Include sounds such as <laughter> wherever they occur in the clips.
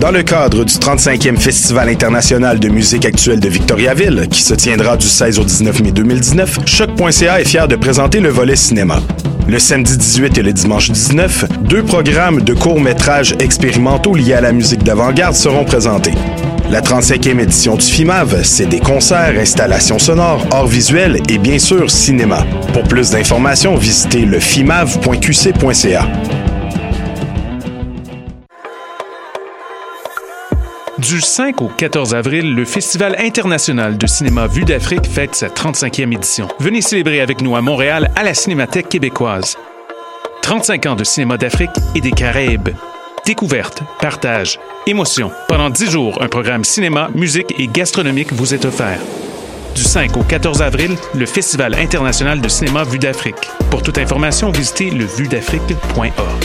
Dans le cadre du 35e Festival international de musique actuelle de Victoriaville, qui se tiendra du 16 au 19 mai 2019, Choc.ca est fier de présenter le volet cinéma. Le samedi 18 et le dimanche 19, deux programmes de courts-métrages expérimentaux liés à la musique d'avant-garde seront présentés. La 35e édition du FIMAV, c'est des concerts, installations sonores, arts visuels et bien sûr cinéma. Pour plus d'informations, visitez le fimav.qc.ca. Du 5 au 14 avril, le Festival international de cinéma Vue d'Afrique fête sa 35e édition. Venez célébrer avec nous à Montréal à la Cinémathèque québécoise. 35 ans de cinéma d'Afrique et des Caraïbes. Découverte, partage, émotion. Pendant 10 jours, un programme cinéma, musique et gastronomique vous est offert. Du 5 au 14 avril, le Festival international de cinéma Vue d'Afrique. Pour toute information, visitez levuedafrique.org.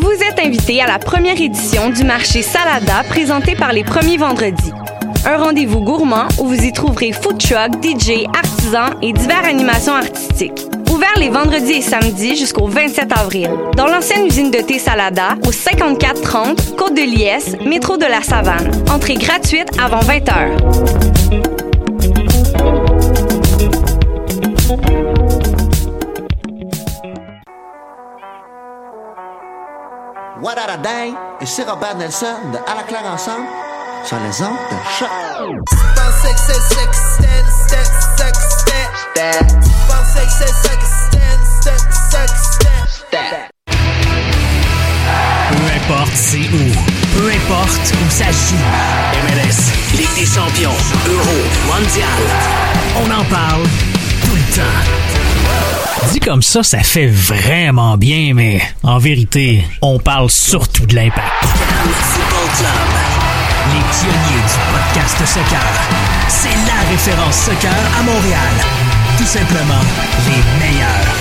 Vous êtes invité à la première édition du marché Salada présenté par les premiers vendredis. Un rendez-vous gourmand où vous y trouverez food truck, DJ, artisans et diverses animations artistiques. Ouvert les vendredis et samedis jusqu'au 27 avril. Dans l'ancienne usine de thé Salada, au 5430 Côte de Liesse, métro de la Savane. Entrée gratuite avant 20 heures. What a day? Ici Robert Nelson de À la claire ensemble sur les ondes de choc. Peu importe c'est où, peu importe où ça joue. MLS, Ligue des champions, Euro, Mondial. On en parle tout le temps. Dit comme ça, ça fait vraiment bien, mais en vérité, on parle surtout de l'impact. Les pionniers du podcast soccer. C'est la référence soccer à Montréal. Tout simplement les meilleurs.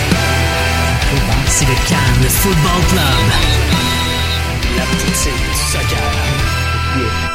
C'est le Cannes Football Club. La poutine du soccer.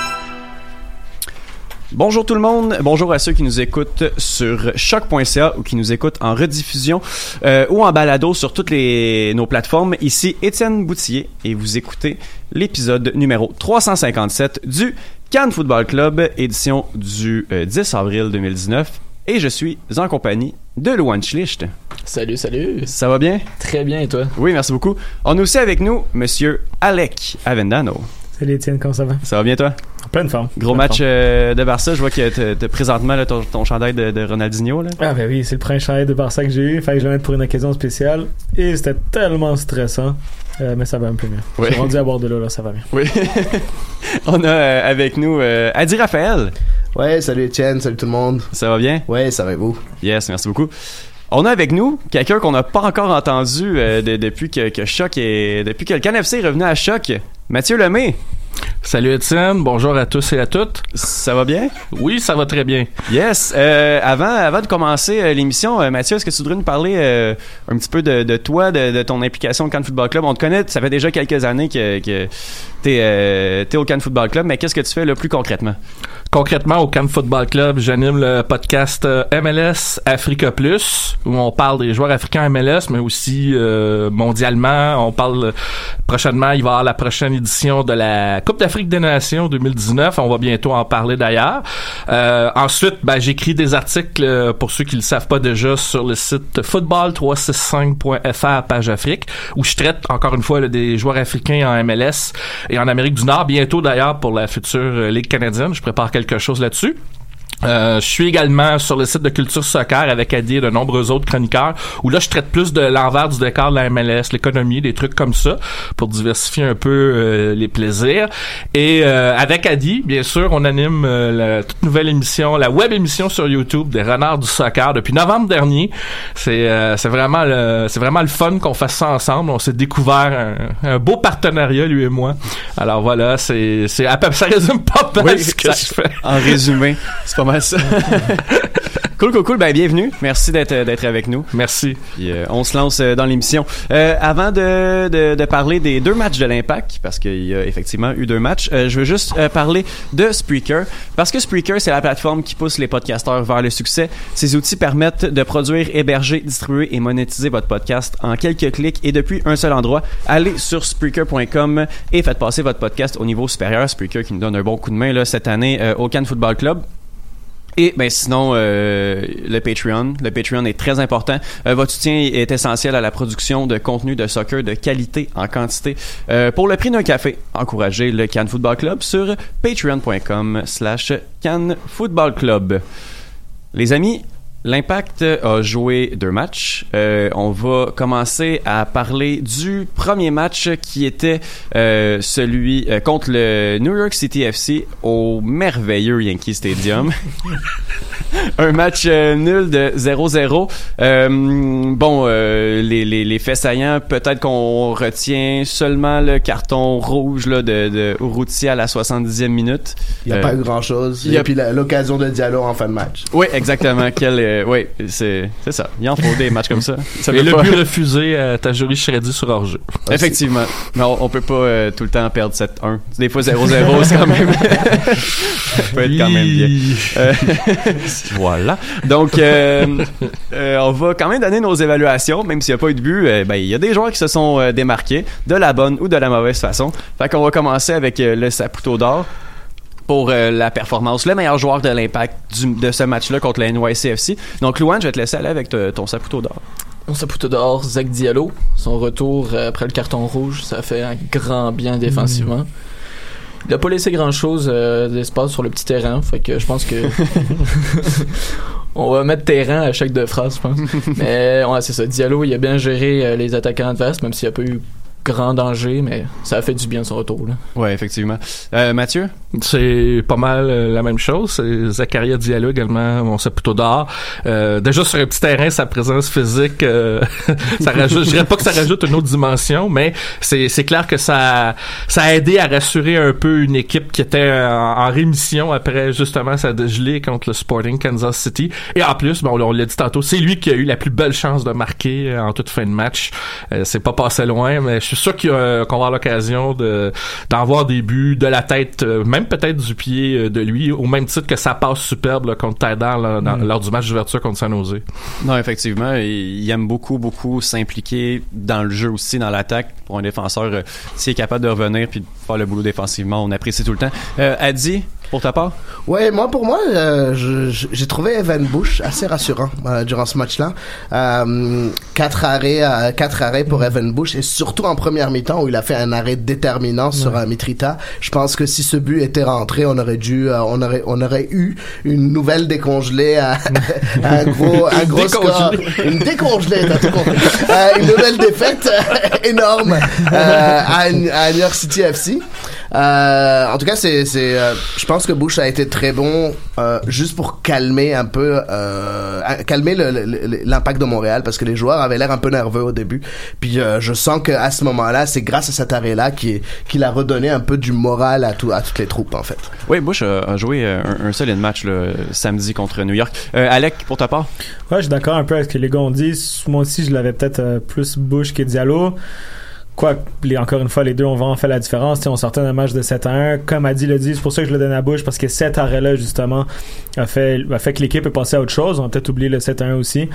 Bonjour tout le monde, bonjour à ceux qui nous écoutent sur choc.ca ou qui nous écoutent en rediffusion euh, ou en balado sur toutes les, nos plateformes. Ici Étienne Boutillier et vous écoutez l'épisode numéro 357 du Cannes Football Club, édition du euh, 10 avril 2019. Et je suis en compagnie de Luan Schlicht. Salut, salut. Ça va bien? Très bien, et toi? Oui, merci beaucoup. On a aussi avec nous Monsieur Alec Avendano. Salut Étienne, comment ça va? Ça va bien toi? En pleine forme. Gros Pleine match forme. euh, de Barça, je vois que t'as t'as présentement là, ton, ton chandail de, de Ronaldinho. Là. Ah ben oui, c'est le premier chandail de Barça que j'ai eu. Fallait que je le mette pour une occasion spéciale. Et c'était tellement stressant. Euh, mais ça va un peu mieux. Oui. Je suis rendu à bord de l'eau, là, ça va bien. Oui. <laughs> On a euh, avec nous euh, Adi Raphaël. Ouais, salut Etienne, salut tout le monde. Ça va bien? Ouais, ça va vous? Yes, merci beaucoup. On a avec nous quelqu'un qu'on n'a pas encore entendu euh, de- depuis que, que Choc est, depuis que le CanFC est revenu à Choc. Mathieu Lemay. Salut Étienne, bonjour à tous et à toutes. Ça va bien? Oui, ça va très bien. Yes. Euh, avant, avant de commencer euh, l'émission, euh, Mathieu, est-ce que tu voudrais nous parler un petit peu de, de toi, de, de ton implication au Cannes Football Club? On te connaît, ça fait déjà quelques années que, que t'es euh, t'es au Cannes Football Club, mais qu'est-ce que tu fais là plus concrètement? Concrètement, au Camp Football Club, j'anime le podcast euh, MLS Africa Plus, où on parle des joueurs africains MLS, mais aussi euh, mondialement. On parle euh, prochainement, il va y avoir la prochaine édition de la Coupe d'Afrique des Nations 2019. On va bientôt en parler d'ailleurs. Euh, ensuite, ben, j'écris des articles, euh, pour ceux qui ne le savent pas déjà, sur le site football365.fr, page Afrique, où je traite encore une fois là, des joueurs africains en MLS et en Amérique du Nord. Bientôt d'ailleurs pour la future Ligue canadienne. Je prépare quelque chose là-dessus. Euh, je suis également sur le site de Culture Soccer avec Adi et de nombreux autres chroniqueurs où là je traite plus de l'envers du décor de la MLS, l'économie, des trucs comme ça pour diversifier un peu euh, les plaisirs. Et euh, avec Adi, bien sûr, on anime la toute nouvelle émission, la web émission sur YouTube des Renards du Soccer depuis novembre dernier. C'est c'est vraiment le c'est vraiment le fun qu'on fasse ça ensemble. On s'est découvert un, beau partenariat lui et moi. Alors voilà, c'est c'est ça résume pas mal ce que je fais. En résumé, c'est pas mal ça. <laughs> cool, cool, cool. Ben, bienvenue. Merci d'être, euh, d'être avec nous. Merci. Euh, on se lance euh, dans l'émission. avant de, de, de, parler des deux matchs de l'Impact, parce qu'il y a effectivement eu deux matchs, je veux juste parler de Spreaker. Parce que Spreaker, c'est la plateforme qui pousse les podcasteurs vers le succès. Ces outils permettent de produire, héberger, distribuer et monétiser votre podcast en quelques clics et depuis un seul endroit. Allez sur Spreaker.com et faites passer votre podcast au niveau supérieur. Spreaker qui nous donne un bon coup de main là, cette année au Cannes Football Club. Et ben sinon euh, le Patreon, le Patreon est très important. Euh, votre soutien est essentiel à la production de contenu de soccer de qualité en quantité. Euh, pour le prix d'un café, encouragez le Cannes Football Club sur patreon.com/slash Cannes Football Club. Les amis, L'Impact a joué deux matchs. Euh, on va commencer à parler du premier match qui était euh, celui euh, contre le New York City FC au merveilleux Yankee Stadium. <laughs> Un match nul de 0-0. bon, les, les, les, faits saillants, peut-être qu'on retient seulement le carton rouge là, de, de Urrutia à la 70e minute. Il n'y a pas eu grand-chose. Et puis l'occasion de dialogue en fin de match. Oui, exactement. Quel euh, oui, c'est ça. Il en faut des matchs comme ça. <laughs> ça Et le but refusé, euh, ta jury dit sur hors-jeu. <laughs> Effectivement. Mais on, peut pas euh, tout le temps perdre 7-1. Des fois 0-0, <laughs> c'est quand même... ça peut être quand même bien. voilà. Donc, on va quand même donner nos évaluations, même s'il n'y a pas eu de but. ben, il y a des joueurs qui se sont démarqués de la bonne ou de la mauvaise façon. Fait qu'on va commencer avec le Saputo d'or pour euh, la performance, le meilleur joueur de l'impact de ce match-là contre la NYCFC. Donc, Louane, je vais te laisser aller avec ton saputo d'or. Mon saputo d'or, Zach Diallo. Son retour euh, après le carton rouge, ça fait un grand bien défensivement. Mm. Il n'a pas laissé grand-chose euh, d'espace sur le petit terrain, fait que je pense que... <laughs> <laughs> On va mettre terrain à chaque deux phrases, je pense. <laughs> Mais ouais, c'est ça. Diallo, il a bien géré les attaquants adverses, même s'il n'y a pas eu grand danger, mais ça a fait du bien son retour. Là. Ouais, effectivement. Euh, Mathieu? C'est pas mal euh, la même chose. C'est Zacharia Diallo également, on sait plutôt d'or. Euh, déjà sur un petit terrain, sa présence physique, euh, <laughs> ça rajoute, je dirais pas que ça rajoute une autre dimension, mais c'est, c'est clair que ça, ça a aidé à rassurer un peu une équipe qui était en, rémission après justement sa dégelée contre le Sporting Kansas City. Et en plus, bon, on l'a dit tantôt, c'est lui qui a eu la plus belle chance de marquer en toute fin de match. c'est pas passé loin, mais je suis sûr qu'on va avoir l'occasion de d'en voir des buts de la tête, euh, même peut-être du pied euh, de lui, au même titre que ça passe superbe contre Tadar mm. lors du match d'ouverture contre San Jose. Non, effectivement, il, aime beaucoup, beaucoup s'impliquer dans le jeu aussi, dans l'attaque. Pour un défenseur, euh, s'il est capable de revenir puis de faire le boulot défensivement, on apprécie tout le temps. Adi, pour ta part? Ouais, moi pour moi, j'ai trouvé Evan Bush assez rassurant durant ce match-là. quatre arrêts, quatre arrêts pour Evan Bush et surtout en première mi-temps où il a fait un arrêt déterminant sur un Mitrita. Je pense que si ce but était rentré, on aurait dû, euh, on aurait, on aurait eu une nouvelle décongelée à, <laughs> un gros, un gros score, une décongelée, t'as tout compris, euh, une nouvelle défaite <laughs> euh, énorme à, à New York City FC. Euh, en tout cas, c'est, c'est, euh, je pense que Bush a été très bon euh, juste pour calmer un peu, euh, calmer l'impact de Montréal parce que les joueurs avaient l'air un peu nerveux au début. Puis je sens que à ce moment-là, c'est grâce à cet arrêt-là qu'il, qu'il a redonné un peu du moral à, tout, à toutes les troupes en fait. Oui, Bush a, joué un, un, solide match le samedi contre New York. Alec, pour ta part? Ouais, je suis d'accord un peu avec ce que les gars ont dit. Moi aussi, je l'avais peut-être plus Bush que Diallo quoi les, encore une fois les deux ont vraiment fait la différence. On sortait d'un match de 7 à 1 comme a dit le dit c'est pour ça que je le donne à bouche parce que cet arrêt là justement a fait a fait que l'équipe est passée à autre chose. On a peut-être oublié le 7 à 1 aussi.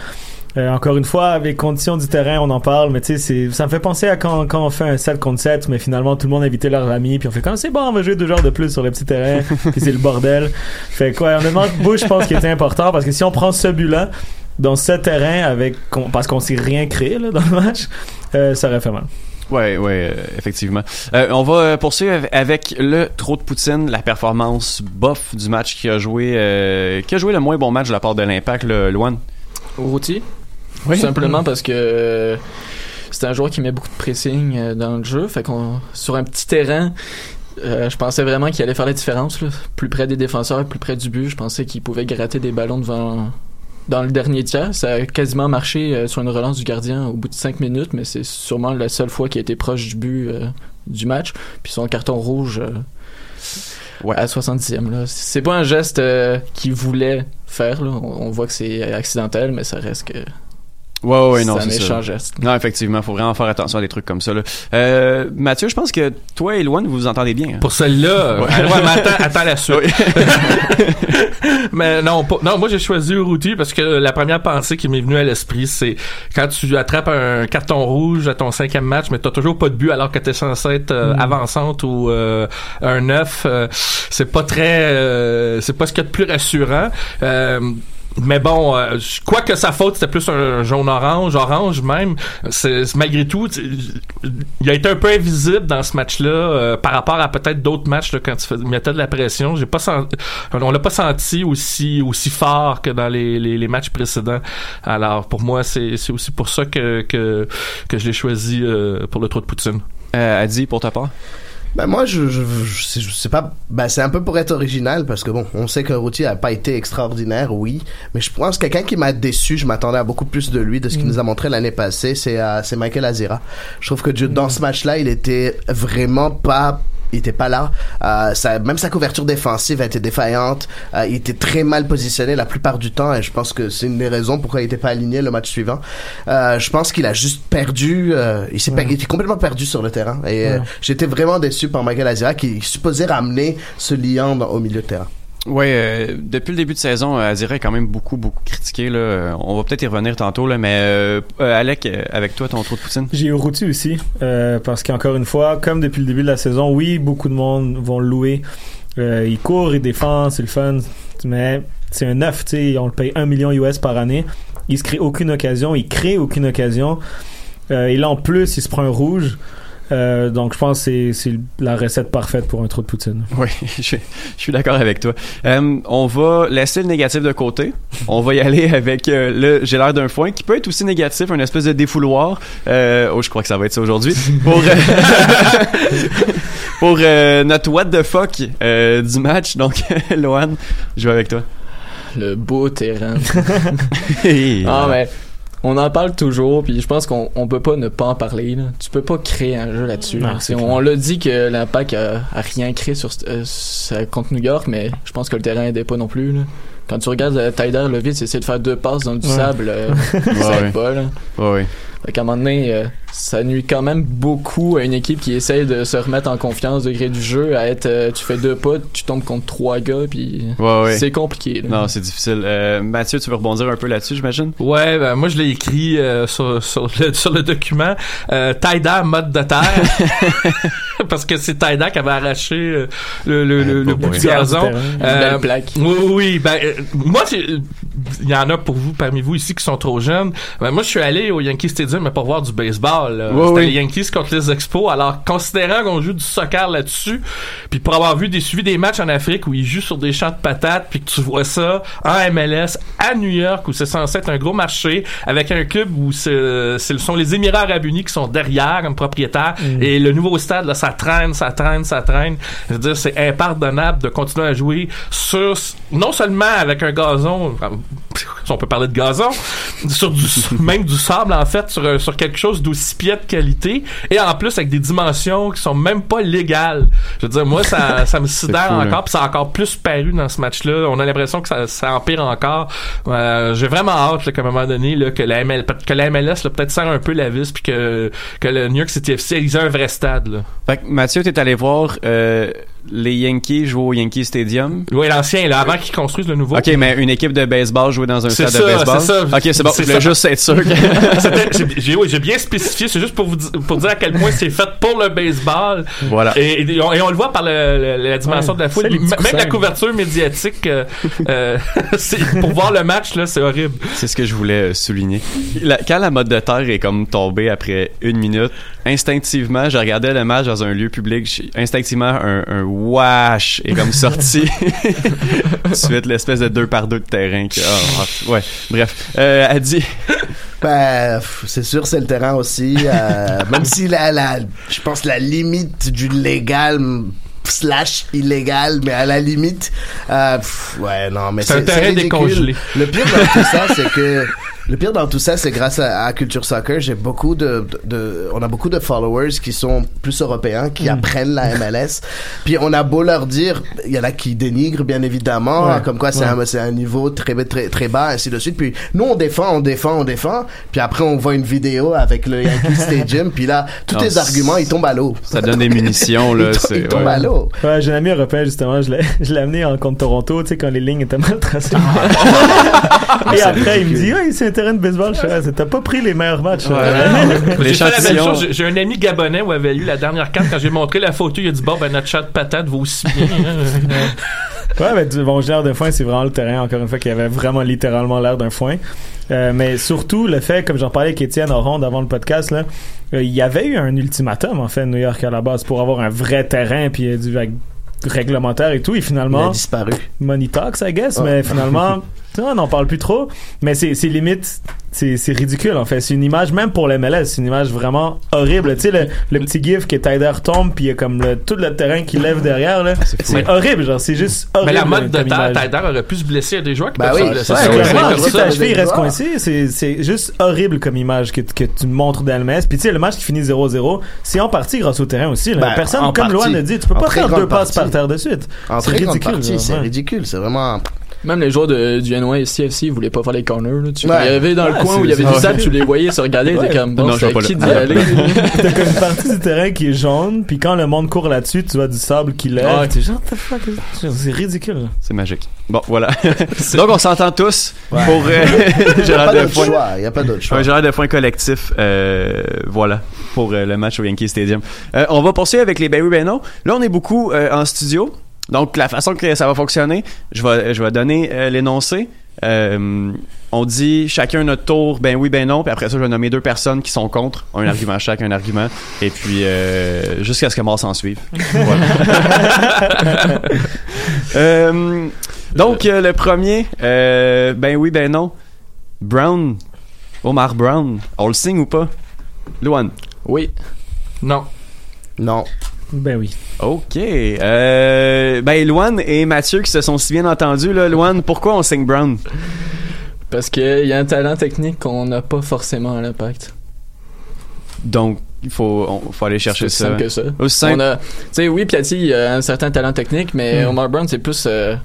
Euh, encore une fois avec conditions du terrain on en parle mais tu sais ça me fait penser à quand, quand on fait un 7 contre 7 mais finalement tout le monde a invité leurs amis puis on fait quand c'est bon on va jouer deux joueurs de plus sur le petit terrain <laughs> puis c'est le bordel. Fait quoi honnêtement Bush je pense qu'il était important parce que si on prend ce but là dans ce terrain avec parce qu'on s'est rien créé là, dans le match euh, ça aurait fait mal Ouais, ouais, euh, effectivement. Euh, on va euh, poursuivre av- avec le trop de Poutine, la performance bof du match qui a joué, euh, qui a joué le moins bon match de la part de l'Impact, le Luan. Routy. Oui. Tout simplement parce que c'est un joueur qui met beaucoup de pressing dans le jeu. Fait qu'on sur un petit terrain, euh, je pensais vraiment qu'il allait faire la différence. Là. Plus près des défenseurs, plus près du but. Je pensais qu'il pouvait gratter des ballons devant dans le dernier tiers. Ça a quasiment marché euh, sur une relance du gardien au bout de 5 minutes, mais c'est sûrement la seule fois qu'il a été proche du but euh, du match. Puis son carton rouge euh, à 70e. Là. C'est pas un geste qu'il voulait faire. Là. On, on voit que c'est accidentel, mais ça reste que Ouais, ouais, non, C'est ça. geste. Non, effectivement, faut vraiment faire attention à des trucs comme ça. Là. Euh, Mathieu, je pense que toi et Luan, vous vous entendez bien. hein? Pour celle-là, Ouais. ouais. mais attends, attends la suite. <laughs> mais non, pas- non, moi j'ai choisi Uruti parce que la première pensée qui m'est venue à l'esprit, c'est quand tu attrapes un carton rouge à ton cinquième match, mais t'as toujours pas de but alors que t'es censé être euh, Mm. avançante ou euh, un neuf, euh, c'est pas très, euh, c'est pas ce qu'il y a de plus rassurant. Mais bon, euh, crois que sa faute c'était plus un jaune-orange, orange même. Malgré tout, il a été un peu invisible dans ce match-là euh, par rapport à peut-être d'autres matchs là, quand tu fais- mettais de la pression. J'ai pas senti, on l'a pas senti aussi aussi fort que dans les, les, les matchs précédents. Alors pour moi, c'est c'est aussi pour ça que que, que je l'ai choisi euh, pour le trou de Poutine. Euh, Adi, pour ta part? Ben moi, je, je, je, je sais pas. Ben c'est un peu pour être original parce que bon, on sait que Routier a pas été extraordinaire, oui, mais je pense que quelqu'un qui m'a déçu, je m'attendais à beaucoup plus de lui de ce qu'il Mm. nous a montré l'année passée, c'est euh, c'est Michael Azira. Je trouve que dans ce match-là, il était vraiment pas il était pas là. Euh, ça, même sa couverture défensive a été défaillante. Euh, il était très mal positionné la plupart du temps et je pense que c'est une des raisons pourquoi il était pas aligné le match suivant. Euh, je pense qu'il a juste perdu. euh, il s'est per- il était complètement perdu sur le terrain et euh, Ouais. j'étais vraiment déçu par Michael Azira qui supposait ramener ce liant dans- au milieu de terrain. Ouais, euh, depuis le début de saison, euh, Azira est quand même beaucoup, beaucoup critiqué. Là. Euh, On va peut-être y revenir tantôt, là, mais euh, euh, Alec, avec toi, ton trou de Poutine. J'ai eu Routy aussi, euh, parce qu'encore une fois, comme depuis le début de la saison, oui, beaucoup de monde vont le louer. Il court, il défend, c'est le fun, mais c'est un neuf, tu sais, on le paye 1 million US par année. Il se crée aucune occasion, il crée aucune occasion. Et là, en plus, il se prend un rouge. Euh, donc, je pense que c'est- la recette parfaite pour un trou de poutine. Oui, <laughs> je, je suis d'accord avec toi. Euh, on va laisser le négatif de côté. On va y aller avec euh, le j'ai l'air d'un foin qui peut être aussi négatif, un espèce de défouloir. Euh, oh, je crois que ça va être ça aujourd'hui. <laughs> Pour, euh, <laughs> pour euh, notre what the fuck euh, du match. Donc, Lohan, je vais avec toi. Le beau terrain. Ah, voilà. mais on en parle toujours, puis je pense qu'on on peut pas ne pas en parler. Là. Tu peux pas créer un jeu là-dessus. Là. on l'a dit que l'impact a, a rien créé sur, euh, contre New York, mais je pense que le terrain aidait pas non plus. là. Quand tu regardes euh, Tyler Lovitz essayer de faire deux passes dans du Ouais. sable, euh, <laughs> Ouais, ça ouais. pas. Là. Ouais, ouais. Fait qu'à un moment donné, euh, ça nuit quand même beaucoup à une équipe qui essaye de se remettre en confiance de gré du jeu, à être, euh, tu fais deux pas, tu tombes contre trois gars, puis Ouais, ouais. c'est compliqué. là. Non, c'est difficile. Euh, Mathieu, tu veux rebondir un peu là-dessus, j'imagine? Ouais, ben, moi je l'ai écrit euh, sur, sur, le, sur le document. Euh, Taïda mode de terre. <laughs> <laughs> Parce que c'est Taïda qui avait arraché euh, le, le, le, le bout du gazon. Une belle plaque. Oui, oui. Ben, euh, moi, c'est- il y en a pour vous, parmi vous ici, qui sont trop jeunes. Ben, moi, je suis allé au Yankee Stadium, mais pour voir du baseball. Ouais, C'était oui. les Yankees contre les Expos. Alors, considérant qu'on joue du soccer là-dessus, puis pour avoir vu des suivis des matchs en Afrique où ils jouent sur des champs de patates, puis que tu vois ça en MLS à New York où c'est censé être un gros marché avec un club où ce sont les Émirats Arabes Unis qui sont derrière comme propriétaires Mm. et le nouveau stade là ça traîne ça traîne ça traîne je veux dire c'est impardonnable de continuer à jouer sur non seulement avec un gazon <laughs> si on peut parler de gazon sur du <laughs> même du sable en fait sur, un- sur quelque chose d'aussi pied de qualité et en plus avec des dimensions qui sont même pas légales je veux dire moi ça, ça me <laughs> sidère là. encore puis ça a encore plus paru dans ce match-là. On a l'impression que ça, ça empire encore. Euh, J'ai vraiment hâte là, qu'à un moment donné là, que, la ML, que la MLS là, peut-être serre un peu la vis puis que, que le New York City FC ait un vrai stade. Là. Fait que Mathieu, t'es allé voir euh, les Yankees jouent au Yankee Stadium. Oui, l'ancien, là, avant qu'ils construisent le nouveau. Ok, mais une équipe de baseball jouait dans un stade de baseball. c'est ça. Ok, c'est bon. C'est Je voulais ça. juste être sûr. que- <laughs> j'ai- J'ai oui, j'ai bien spécifié, c'est juste pour vous pour dire à quel point c'est fait pour le baseball. Voilà. Et, et on, et on le voit par le- le- la dimension Ouais, de la foule. Même la couverture médiatique, euh, euh, <laughs> c'est- pour voir le match, là, c'est horrible. C'est ce que je voulais euh, souligner. La- quand la mode de terre est comme tombée après une minute, instinctivement, je regardais le match dans un lieu public. Instinctivement, un, un wash est comme sorti. <laughs> Suite l'espèce de deux par deux de terrain. Que, ah, ah, ouais, bref. Euh, elle dit. Ben, c'est sûr, c'est le terrain aussi. euh, <laughs> même si la, la, je pense la limite du légal slash illégal, mais à la limite, euh, pff, ouais, non, mais C'est un terrain décongelé. Le pire dans tout ça, c'est que le pire dans tout ça, c'est grâce à, à Culture Soccer, j'ai beaucoup de, de, de- on a beaucoup de followers qui sont plus européens, qui apprennent la MLS. Puis on a beau leur dire, il y en a qui dénigrent bien évidemment, Ouais. comme quoi c'est Ouais. un, c'est un niveau très très très bas, ainsi de suite. Puis nous on défend, on défend, on défend. Puis après on voit une vidéo avec le Yankee Stadium. Puis là, tous Non, tes arguments ils tombent à l'eau. Ça donne des munitions, <laughs> là. Ils, tombent ouais. à l'eau. Ouais, j'ai un ami européen, justement, je l'ai, <laughs> je l'ai amené en contre Toronto, tu sais, quand les lignes étaient mal tracées. <laughs> Et après, il me dit, ouais, c'est un terrain de baseball. Je fais, Ah, t'as pas pris les meilleurs matchs. <laughs> J'ai fait la même L'échantillon. chose. J'ai- J'ai un ami gabonais où avait eu la dernière carte. Quand j'ai montré la photo, il a dit Bon, ben notre chat de patate vaut aussi bien. Ouais, mais du bon genre de foin, c'est vraiment le terrain, encore une fois, qui avait vraiment littéralement l'air d'un foin. Euh, mais surtout, le fait, comme j'en parlais avec Étienne en ronde avant le podcast, là, euh, il y avait eu un ultimatum, en fait, à New York à la base, pour avoir un vrai terrain, puis euh, du réglementaire et tout, et Il a finalement, disparu. money talks, I guess, mais finalement, <laughs> on n'en parle plus trop. Mais c'est limite, c'est ridicule en fait. C'est une image, même pour le MLS, c'est une image vraiment horrible. Tu sais, le, le petit gif que Tyder tombe, puis il y a comme le, tout le terrain qui lève derrière, là. C'est horrible, genre, c'est juste horrible. mais la mode de. Tyder aurait pu se blesser. A des joueurs qui peuvent oui, se blesser. ouais, le clairement, si ta cheville reste coincée, c'est, juste horrible comme image que, que tu montres dans le. Puis tu sais, le match qui finit 0-0, c'est en partie grâce au terrain aussi. là. Ben, Personne, comme. Loan a dit, tu peux pas faire deux passes par terre de suite. C'est ridicule, c'est ridicule. C'est vraiment. Même les joueurs de, du NY et CFC, ils voulaient pas faire les corners. Là. Tu Ouais. il y avait dans le Ouais, coin où il y avait du sable, tu les voyais se regarder, Ouais. t'es comme, bon, Non, je c'est qui d'y aller? <laughs> T'as comme une partie du terrain qui est jaune, puis quand le monde court là-dessus, tu vois du sable qui lève. Ouais. T'es genre, what the fuck? is- C'est ridicule. là. C'est magique. Bon, voilà. <laughs> Donc, on s'entend tous Ouais. pour euh, <laughs> Il n'y a Gérard pas d'autre Defoin. choix. Il n'y a pas d'autre choix. Un Gérard de foin collectif, euh, voilà, pour euh, le match au Yankee Stadium. Euh, on va poursuivre avec les Ben oui, ben non. Là, on est beaucoup euh, en studio. Donc, la façon que ça va fonctionner, je vais, je vais donner euh, l'énoncé. Euh, on dit chacun notre tour, ben oui, ben non. Puis après ça, je vais nommer deux personnes qui sont contre. Un argument chaque, un argument. Et puis, euh, jusqu'à ce que mort s'en suive. <laughs> Voilà. <laughs> Euh, donc, euh, le premier, euh, ben oui, ben non. Brown, Omar Brown, on le signe ou pas? Luan. Oui. Non. Non. Ben oui. OK. Euh, ben, Luan et Mathieu qui se sont si bien entendus, là. Luan, pourquoi on signe Brown? Parce qu'il y a un talent technique qu'on n'a pas forcément à l'impact. Donc, il faut, on- faut aller chercher C'est ça. simple que ça. Aussi simple. On a, tu sais, oui, Piatti a un certain talent technique, mais Mm. Omar Brown, c'est plus euh,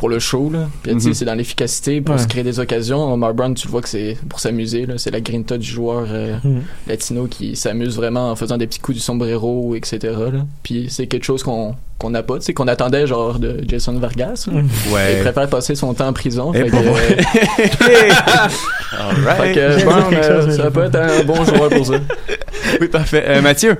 pour le show, là. Piatti, Mhm. c'est dans l'efficacité, pour Ouais. se créer des occasions. Omar Brown, tu le vois que c'est pour s'amuser, là. C'est la grinta du joueur euh, Mhm. latino qui s'amuse vraiment en faisant des petits coups du sombrero, etc., là. Puis c'est quelque chose qu'on qu'on n'a pas, tu sais, qu'on attendait, genre, de Jason Vargas, là. Mhm. Il Ouais. préfère passer son temps en prison. Et Fait que, euh, <laughs> All fait que euh, ça peut pas. être un bon joueur pour ça. Oui, parfait. Euh, Mathieu?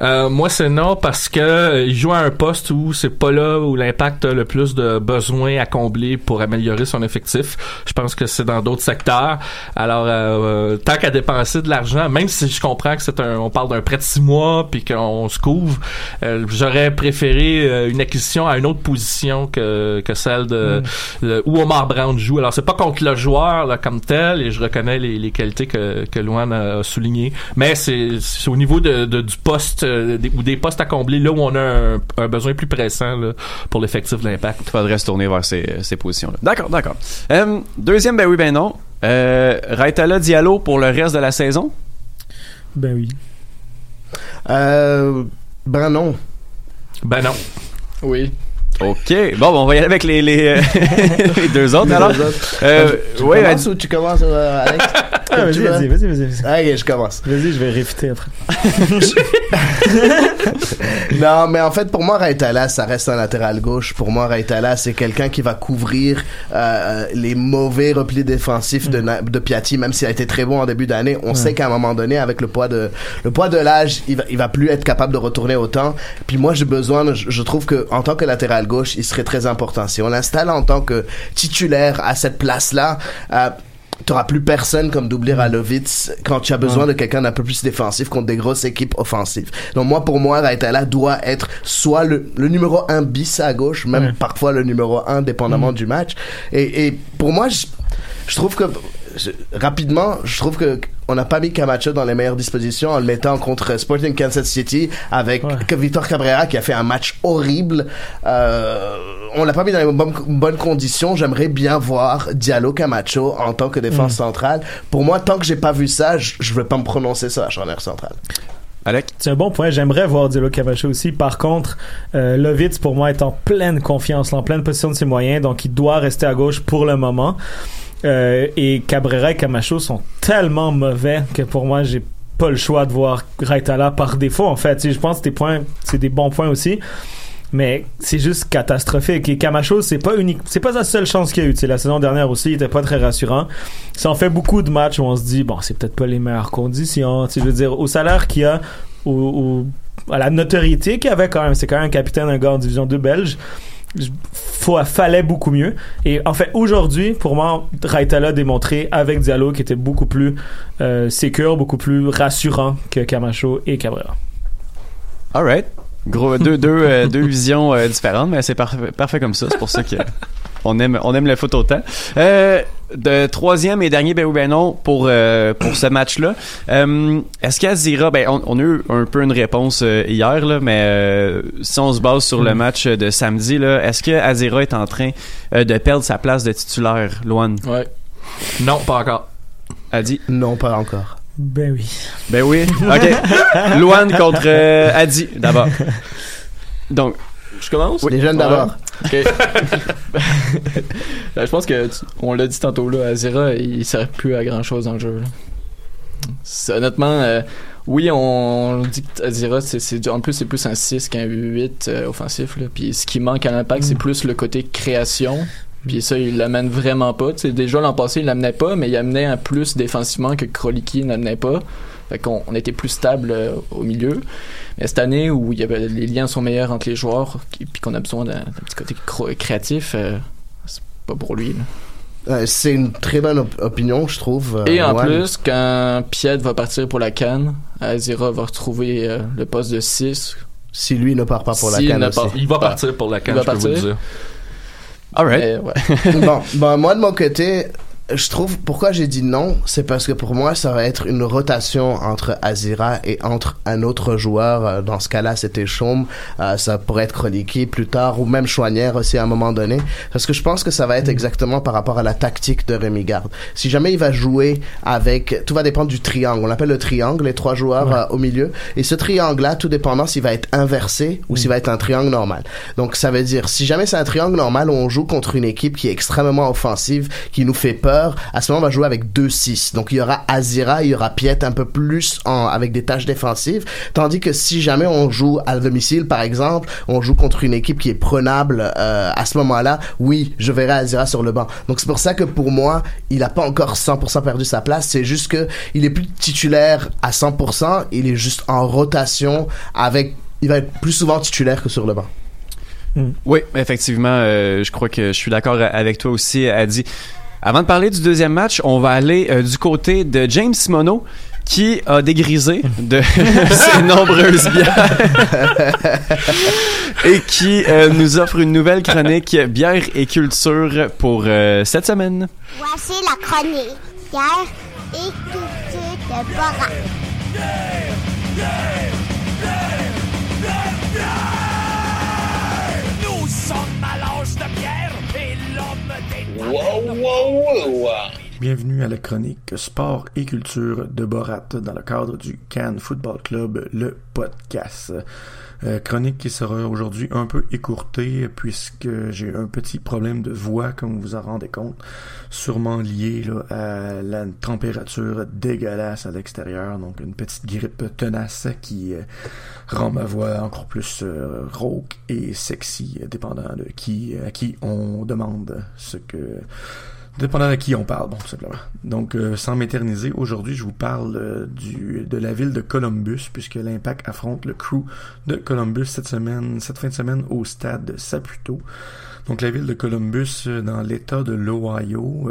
Euh, moi, c'est non parce que euh, il joue à un poste où c'est pas là où l'impact a le plus de besoins à combler pour améliorer son effectif. Je pense que c'est dans d'autres secteurs. Alors, euh, euh, tant qu'à dépenser de l'argent, même si je comprends que c'est un, on parle d'un prêt de six mois puis qu'on se couvre, euh, j'aurais préféré une acquisition à une autre position que que celle de, de- où Omar Brown joue. Alors, c'est pas contre le joueur là, comme tel, et je reconnais les, les qualités que que Luan a, soulignées, mais c'est c'est au niveau de, de- du poste euh, des, ou des postes à combler là où on a un, un besoin plus pressant là, pour l'effectif de l'impact. Il faudrait se tourner vers ces, ces positions-là. D'accord, d'accord. Euh, deuxième, ben oui, ben non. Euh, Raitala Diallo pour le reste de la saison? Ben oui. Euh, ben non. Ben non. Oui. OK. Bon, bon, on va y aller avec les, les, euh, <laughs> les deux autres, alors. Les autres. Euh, tu ouais, commences ou tu commences, euh, Alex? Ah, vas-y, vas-y, vas-y, vas-y. Ok, je commence. Vas-y, je vais réfuter après. <laughs> non, mais en fait, pour moi, Raitala, ça reste un latéral gauche. Pour moi, Raitala, c'est quelqu'un qui va couvrir euh, les mauvais replis défensifs de, Na- de Piatti, même s'il a été très bon en début d'année. On sait qu'à un moment donné, avec le poids de le poids de l'âge, il va, il va plus être capable de retourner autant. Puis moi, j'ai besoin, je, je trouve que en tant que latéral gauche, il serait très important. Si on l'installe en tant que titulaire à cette place-là, euh, T'auras plus personne comme doubler à Lovitz quand tu as besoin de quelqu'un d'un peu plus défensif contre des grosses équipes offensives. Donc moi, pour moi, Raitala doit être soit le, le numéro 1 bis à gauche, même Ouais. parfois le numéro 1 dépendamment du match. Et, et pour moi, je, je trouve que je- rapidement, je trouve que on n'a pas mis Camacho dans les meilleures dispositions en le mettant contre Sporting Kansas City avec Ouais. Victor Cabrera qui a fait un match horrible. Euh, on l'a pas mis dans les bonnes, bonnes conditions. J'aimerais bien voir Diallo Camacho en tant que défense centrale. Pour moi, tant que j'ai pas vu ça, je, je vais pas me prononcer sur la charnière centrale. Alec? C'est un bon point. J'aimerais voir Diallo Camacho aussi. Par contre, euh, Lovitz, pour moi, est en pleine confiance, en pleine position de ses moyens, donc il doit rester à gauche pour le moment. Euh, et Cabrera et Camacho sont tellement mauvais que pour moi, j'ai pas le choix de voir Raitala par défaut. En fait, je pense que tes points, c'est des bons points aussi. Mais c'est juste catastrophique. Et Camacho, c'est pas unique, c'est pas sa seule chance qu'il a eu. La saison dernière aussi, il était pas très rassurant. Ça en fait beaucoup de matchs où on se dit, bon, c'est peut-être pas les meilleures conditions. Tu sais, je veux dire, au salaire qu'il a, au- à la notoriété qu'il avait quand même, c'est quand même un capitaine d'un gars en division 2 belge. Fallait beaucoup mieux. Et en fait, aujourd'hui, pour moi, Raitala a démontré avec Diallo qui était beaucoup plus euh, sécure, beaucoup plus rassurant que Camacho et Cabrera. Alright. Gros, deux, deux, euh, deux <laughs> visions euh, différentes, mais c'est parfait, parfait comme ça. C'est pour ça que <laughs> on aime, on aime le foot autant. Euh, de troisième et dernier, ben oui, ben non, pour, euh, pour ce match-là. Euh, Est-ce qu'Azira, ben, on, on a eu un peu une réponse euh, hier, là, mais euh, si on se base sur le match de samedi, là, est-ce que Azira est en train euh, de perdre sa place de titulaire, Loan? Ouais. Non, pas encore. Adi? Non, pas encore. Ben oui. Ben oui. OK. <laughs> Loan contre euh, Adi, d'abord. Donc, Je commence? Les jeunes d'abord. Ok. <laughs> Ben, je pense que on l'a dit tantôt là, Azira, il sert plus à grand chose dans le jeu. là. Honnêtement, euh, oui, on dit que Azira, c'est, en plus, c'est plus un 6 qu'un 8 euh, offensif. Là. Puis ce qui manque à l'impact, c'est plus le côté création. Puis ça, il l'amène vraiment pas. Déjà l'an passé, il l'amenait pas, mais il amenait un plus défensivement que Kroliki n'amenait pas. Fait qu'on on était plus stable euh, au milieu. Mais cette année où il y avait, les liens sont meilleurs entre les joueurs, puis qu'on a besoin d'un, petit côté créatif, euh, c'est pas pour lui. là. Euh, c'est une très bonne op- opinion, je trouve. euh, Et en plus, quand Piet va partir pour la canne, Azira va retrouver euh, le poste de 6. Si lui ne part pas pour S'il la canne ne aussi. part- Il va partir pour la Il canne, va je peux vous le partir? dire. alright. Mais, ouais. <laughs> bon, bon, moi de mon côté, je trouve pourquoi j'ai dit non, c'est parce que pour moi ça va être une rotation entre Azira et entre un autre joueur. Euh, Dans ce cas-là, c'était Chaume, Euh, ça pourrait être Kroliki plus tard ou même Chouanière aussi à un moment donné. Parce que je pense que ça va être exactement par rapport à la tactique de Rémi Garde. Si jamais il va jouer avec, tout va dépendre du triangle. On l'appelle le triangle, les trois joueurs euh, au milieu. Et ce triangle-là, tout dépendant s'il va être inversé ou s'il va être un triangle normal. Donc ça veut dire, si jamais c'est un triangle normal où on joue contre une équipe qui est extrêmement offensive, qui nous fait peur, à ce moment on va jouer avec 2-6. Donc il y aura Azira, il y aura Piet un peu plus avec des tâches défensives. Tandis que si jamais on joue à domicile, par exemple, on joue contre une équipe qui est prenable euh, à ce moment-là, oui, je verrai Azira sur le banc. Donc c'est pour ça que pour moi, il a pas encore 100% perdu sa place. C'est juste que il est plus titulaire à 100%, il est juste en rotation avec, il va être plus souvent titulaire que sur le banc. Oui, effectivement, euh, je crois que je suis d'accord avec toi aussi, Adi. Avant de parler du deuxième match, on va aller euh, du côté de James Simoneau qui a dégrisé de ses nombreuses bières et qui euh, nous offre une nouvelle chronique bière et culture pour euh, cette semaine. Voici la chronique bière et culture de Bienvenue à la chronique Sport et culture de Borat dans le cadre du Cannes Football Club, le podcast. Euh, chronique qui sera aujourd'hui un peu écourtée puisque j'ai un petit problème de voix, comme vous vous en rendez compte, sûrement lié à la température dégueulasse à l'extérieur, donc une petite grippe tenace qui euh, rend ma voix encore plus euh, rauque et sexy, dépendant de qui à qui on demande ce que Dépendant de qui on parle, bon, tout simplement. Donc, euh, sans m'éterniser, aujourd'hui, je vous parle euh, du de la ville de Columbus, puisque l'Impact affronte le crew de Columbus cette semaine, cette fin de semaine au stade Saputo. Donc la ville de Columbus euh, dans l'État de l'Ohio,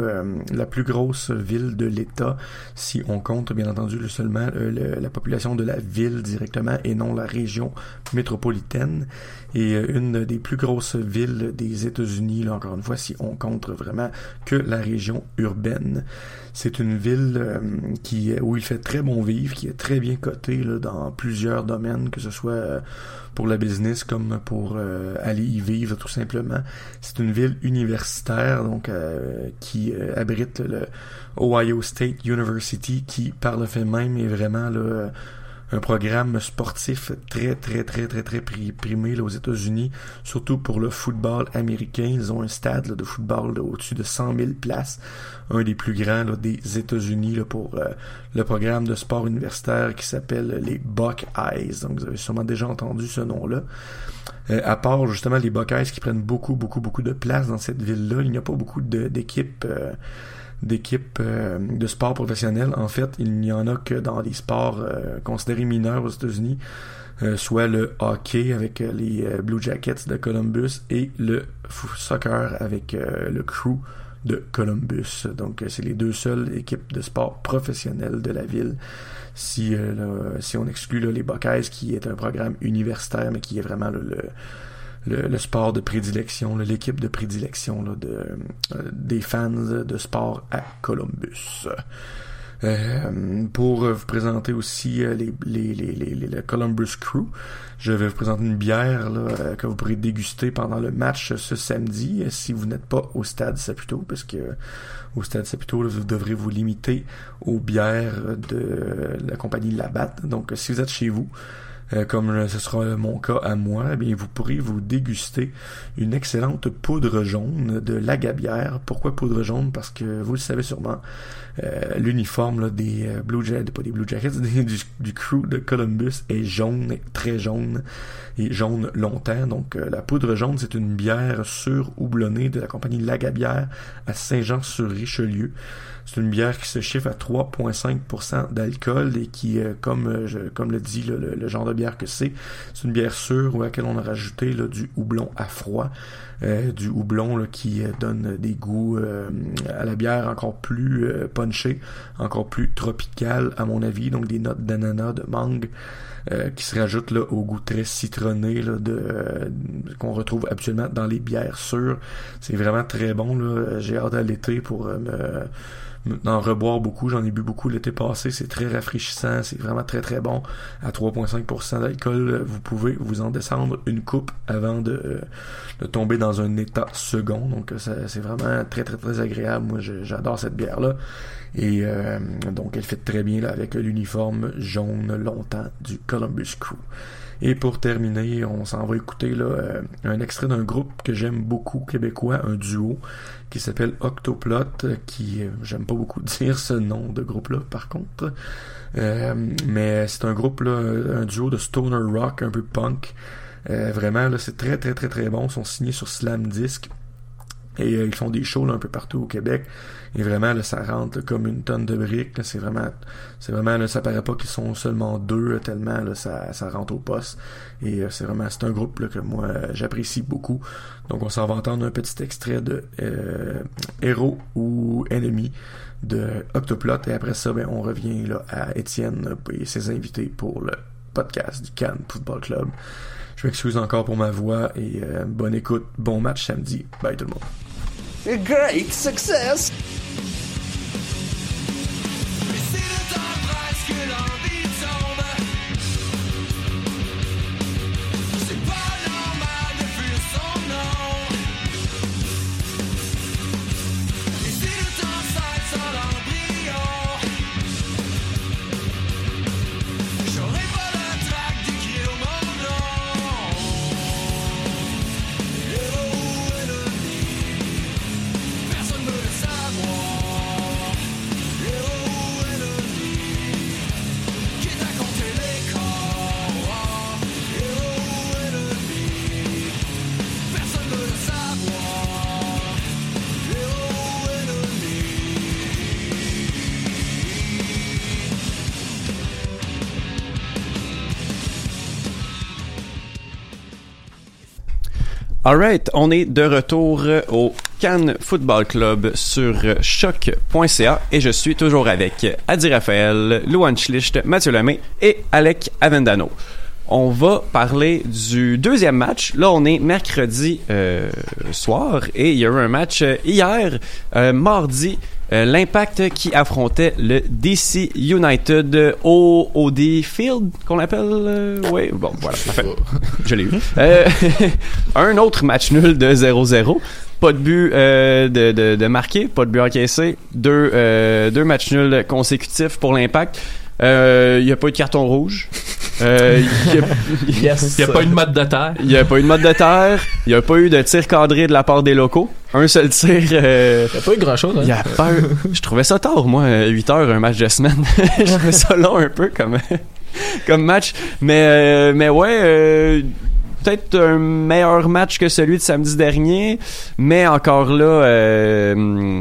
la plus grosse ville de l'État, si on compte bien entendu seulement la population de la ville directement et non la région métropolitaine, et une des plus grosses villes des États-Unis, encore une fois, si on compte vraiment que la région urbaine. C'est une ville euh, qui où il fait très bon vivre, qui est très bien cotée dans plusieurs domaines, que ce soit euh, pour la business comme pour euh, aller y vivre tout simplement. C'est une ville universitaire donc qui abrite le Ohio State University, qui par le fait même est vraiment un programme sportif très, très, très, très, très primé là, aux États-Unis, surtout pour le football américain. Ils ont un stade de football au-dessus de 100 000 places, un des plus grands des États-Unis pour euh, le programme de sport universitaire qui s'appelle les Buckeyes. Donc, vous avez sûrement déjà entendu ce nom-là. Euh, à part justement les Buckeyes qui prennent beaucoup, beaucoup, beaucoup de place dans cette ville-là, il n'y a pas beaucoup d'équipes... Euh, d'équipes euh, de sport professionnels. En fait, il n'y en a que dans les sports euh, considérés mineurs aux États-Unis, euh, soit le hockey avec les Blue Jackets de Columbus et le soccer avec le Crew de Columbus. Donc, c'est les deux seules équipes de sport professionnelles de la ville. Si, si on exclut les Buckeyes, qui est un programme universitaire, mais qui est vraiment le le, sport de prédilection, l'équipe de prédilection de, euh, des fans de sport à Columbus. Euh, pour vous présenter aussi euh, les, les, les, les, le Columbus Crew, je vais vous présenter une bière que vous pourrez déguster pendant le match ce samedi si vous n'êtes pas au stade Saputo, parce que au stade Saputo, vous devrez vous limiter aux bières de la compagnie Labatt. Donc si vous êtes chez vous, euh, comme ce sera mon cas à moi, eh bien vous pourrez vous déguster une excellente poudre jaune de la gabière. Pourquoi poudre jaune? Parce que vous le savez sûrement, euh, l'uniforme des euh, Blue Jackets, pas des Blue Jackets, <laughs> du, crew de Columbus est jaune, très jaune et jaune longtemps. Donc la poudre jaune, c'est une bière sur houblonnée de la compagnie Lagabière à Saint-Jean-sur-Richelieu. C'est une bière qui se chiffre à 3,5% d'alcool et qui, euh, comme euh, je, comme le dit le, genre de bière que c'est, c'est une bière sûre à laquelle on a rajouté là, du houblon à froid, euh, du houblon qui donne des goûts à la bière encore plus punché, encore plus tropical à mon avis, donc des notes d'ananas, de mangue. qui se rajoutent là, au goût très citronné là, de, qu'on retrouve habituellement dans les bières sûres. C'est vraiment très bon. Là. J'ai hâte à l'été pour me d'en reboire beaucoup. J'en ai bu beaucoup l'été passé. C'est très rafraîchissant. C'est vraiment très très bon. À 3,5% d'alcool, vous pouvez vous en descendre une coupe avant de, de tomber dans un état second. Donc c'est vraiment très très très agréable. Moi j'adore cette bière là. Et euh, donc elle fait très bien là, avec l'uniforme jaune longtemps du Columbus Crew. Et pour terminer, on s'en va écouter là, euh, un extrait d'un groupe que j'aime beaucoup québécois, un duo qui s'appelle Octoplot, qui euh, j'aime pas beaucoup <laughs> dire ce nom de groupe-là par contre. Euh, mais c'est un groupe là, un duo de stoner rock un peu punk. vraiment là, c'est très très très très bon. Ils sont signés sur Slam Disc. Et ils font des shows un peu partout au Québec. Et vraiment, ça rentre comme une tonne de briques. C'est vraiment, c'est vraiment, là, ça paraît pas qu'ils sont seulement deux tellement ça, rentre au poste. Et euh, c'est vraiment, c'est un groupe que moi j'apprécie beaucoup. Donc on s'en va entendre un petit extrait de euh, Héros ou Ennemi de Octoplot. Et après ça, ben, on revient à Étienne et ses invités pour le podcast du Cannes Football Club. Je m'excuse encore pour ma voix et euh, bonne écoute, bon match samedi. Bye tout le monde. Great success! Alright, on est de retour au Cannes Football Club sur choc.ca et je suis toujours avec Adi Raphaël, Louane Schlicht, Mathieu Lemay et Alec Avendano. On va parler du deuxième match. Là, on est mercredi euh, soir et il y a eu un match euh, hier, euh, mardi. Euh, L'Impact qui affrontait le DC United au OD Field, qu'on appelle. euh, oui, bon, voilà. parfait. Je l'ai eu. <laughs> Euh, <laughs> un autre match nul de 0-0. Pas de but euh, de, de, de marqué, pas de but encaissé. Deux, euh, deux matchs nuls consécutifs pour l'Impact. Euh, Il n'y a pas eu de carton rouge. Euh, <laughs> Il n'y a, Il y a pas eu de mode de terre. Il n'y a pas eu de mode de terre. Il n'y a pas eu de tir cadré de la part des locaux. Un seul tir. euh, Il n'y a pas eu grand-chose. Hein? il y a pas eu- Je trouvais ça tard, moi, 8 heures, un match de semaine. <laughs> je trouvais ça long un peu comme, <laughs> comme match. Mais, euh, mais ouais, euh, peut-être un meilleur match que celui de samedi dernier. Mais encore là, euh,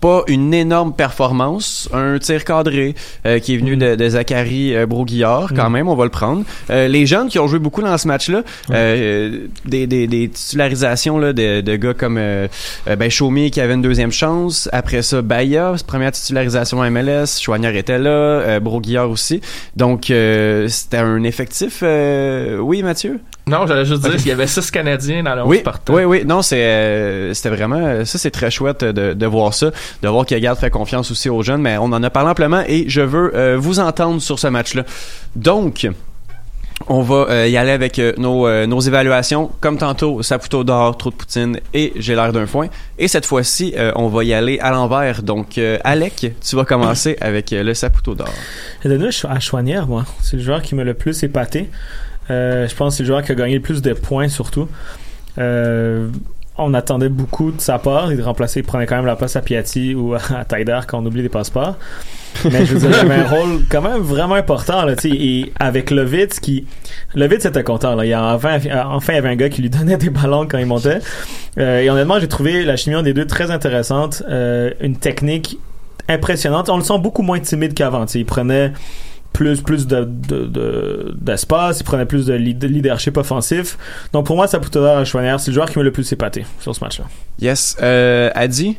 pas une énorme performance, un tir cadré euh, qui est venu de, de Zachary euh, Broguillard quand Mm. même, on va le prendre. Euh, les jeunes qui ont joué beaucoup dans ce match-là, euh, des, des, des titularisations là, de, de gars comme euh, euh, ben, Chaumier qui avait une deuxième chance, après ça Baya, première titularisation à MLS, Chouanière était là, euh, Broguillard aussi. Donc euh, c'était un effectif, euh, oui Mathieu? Non, j'allais juste dire qu'il y avait six Canadiens dans le 11 Oui, partant. oui, oui. Non, c'est euh, c'était vraiment ça, c'est très chouette de, de voir ça, de voir que Garde fait confiance aussi aux jeunes. Mais on en a parlé amplement et je veux euh, vous entendre sur ce match-là. Donc. On va euh, y aller avec euh, nos, euh, nos évaluations. Comme tantôt, Saputo d'or, trop de poutine et j'ai l'air d'un foin. Et cette fois-ci, euh, on va y aller à l'envers. Donc, euh, Alec, tu vas commencer avec euh, le Saputo d'or. J'ai donné à Chouanière, moi. C'est le joueur qui m'a le plus épaté. Euh, je pense que c'est le joueur qui a gagné le plus de points, surtout. Euh, on attendait beaucoup de sa part. Il remplaçait, il prenait quand même la place à Piatti ou à Taider quand on oublie des passeports. Mais je veux dire, il avait un <laughs> rôle quand même vraiment important, là, tu. Et avec Lovitz qui, Lovitz était content, là. Il y a enfin, enfin, il y avait un gars qui lui donnait des ballons quand il montait. Euh, et honnêtement, j'ai trouvé la chimie des deux très intéressante. Euh, une technique impressionnante. On le sent beaucoup moins timide qu'avant, tu. Il prenait plus plus de, de, de- d'espace, il prenait plus de, lead- de leadership offensif. Donc pour moi, ça à Chouanière, c'est le joueur qui m'a le plus épaté sur ce match-là. Yes. Euh, Adi?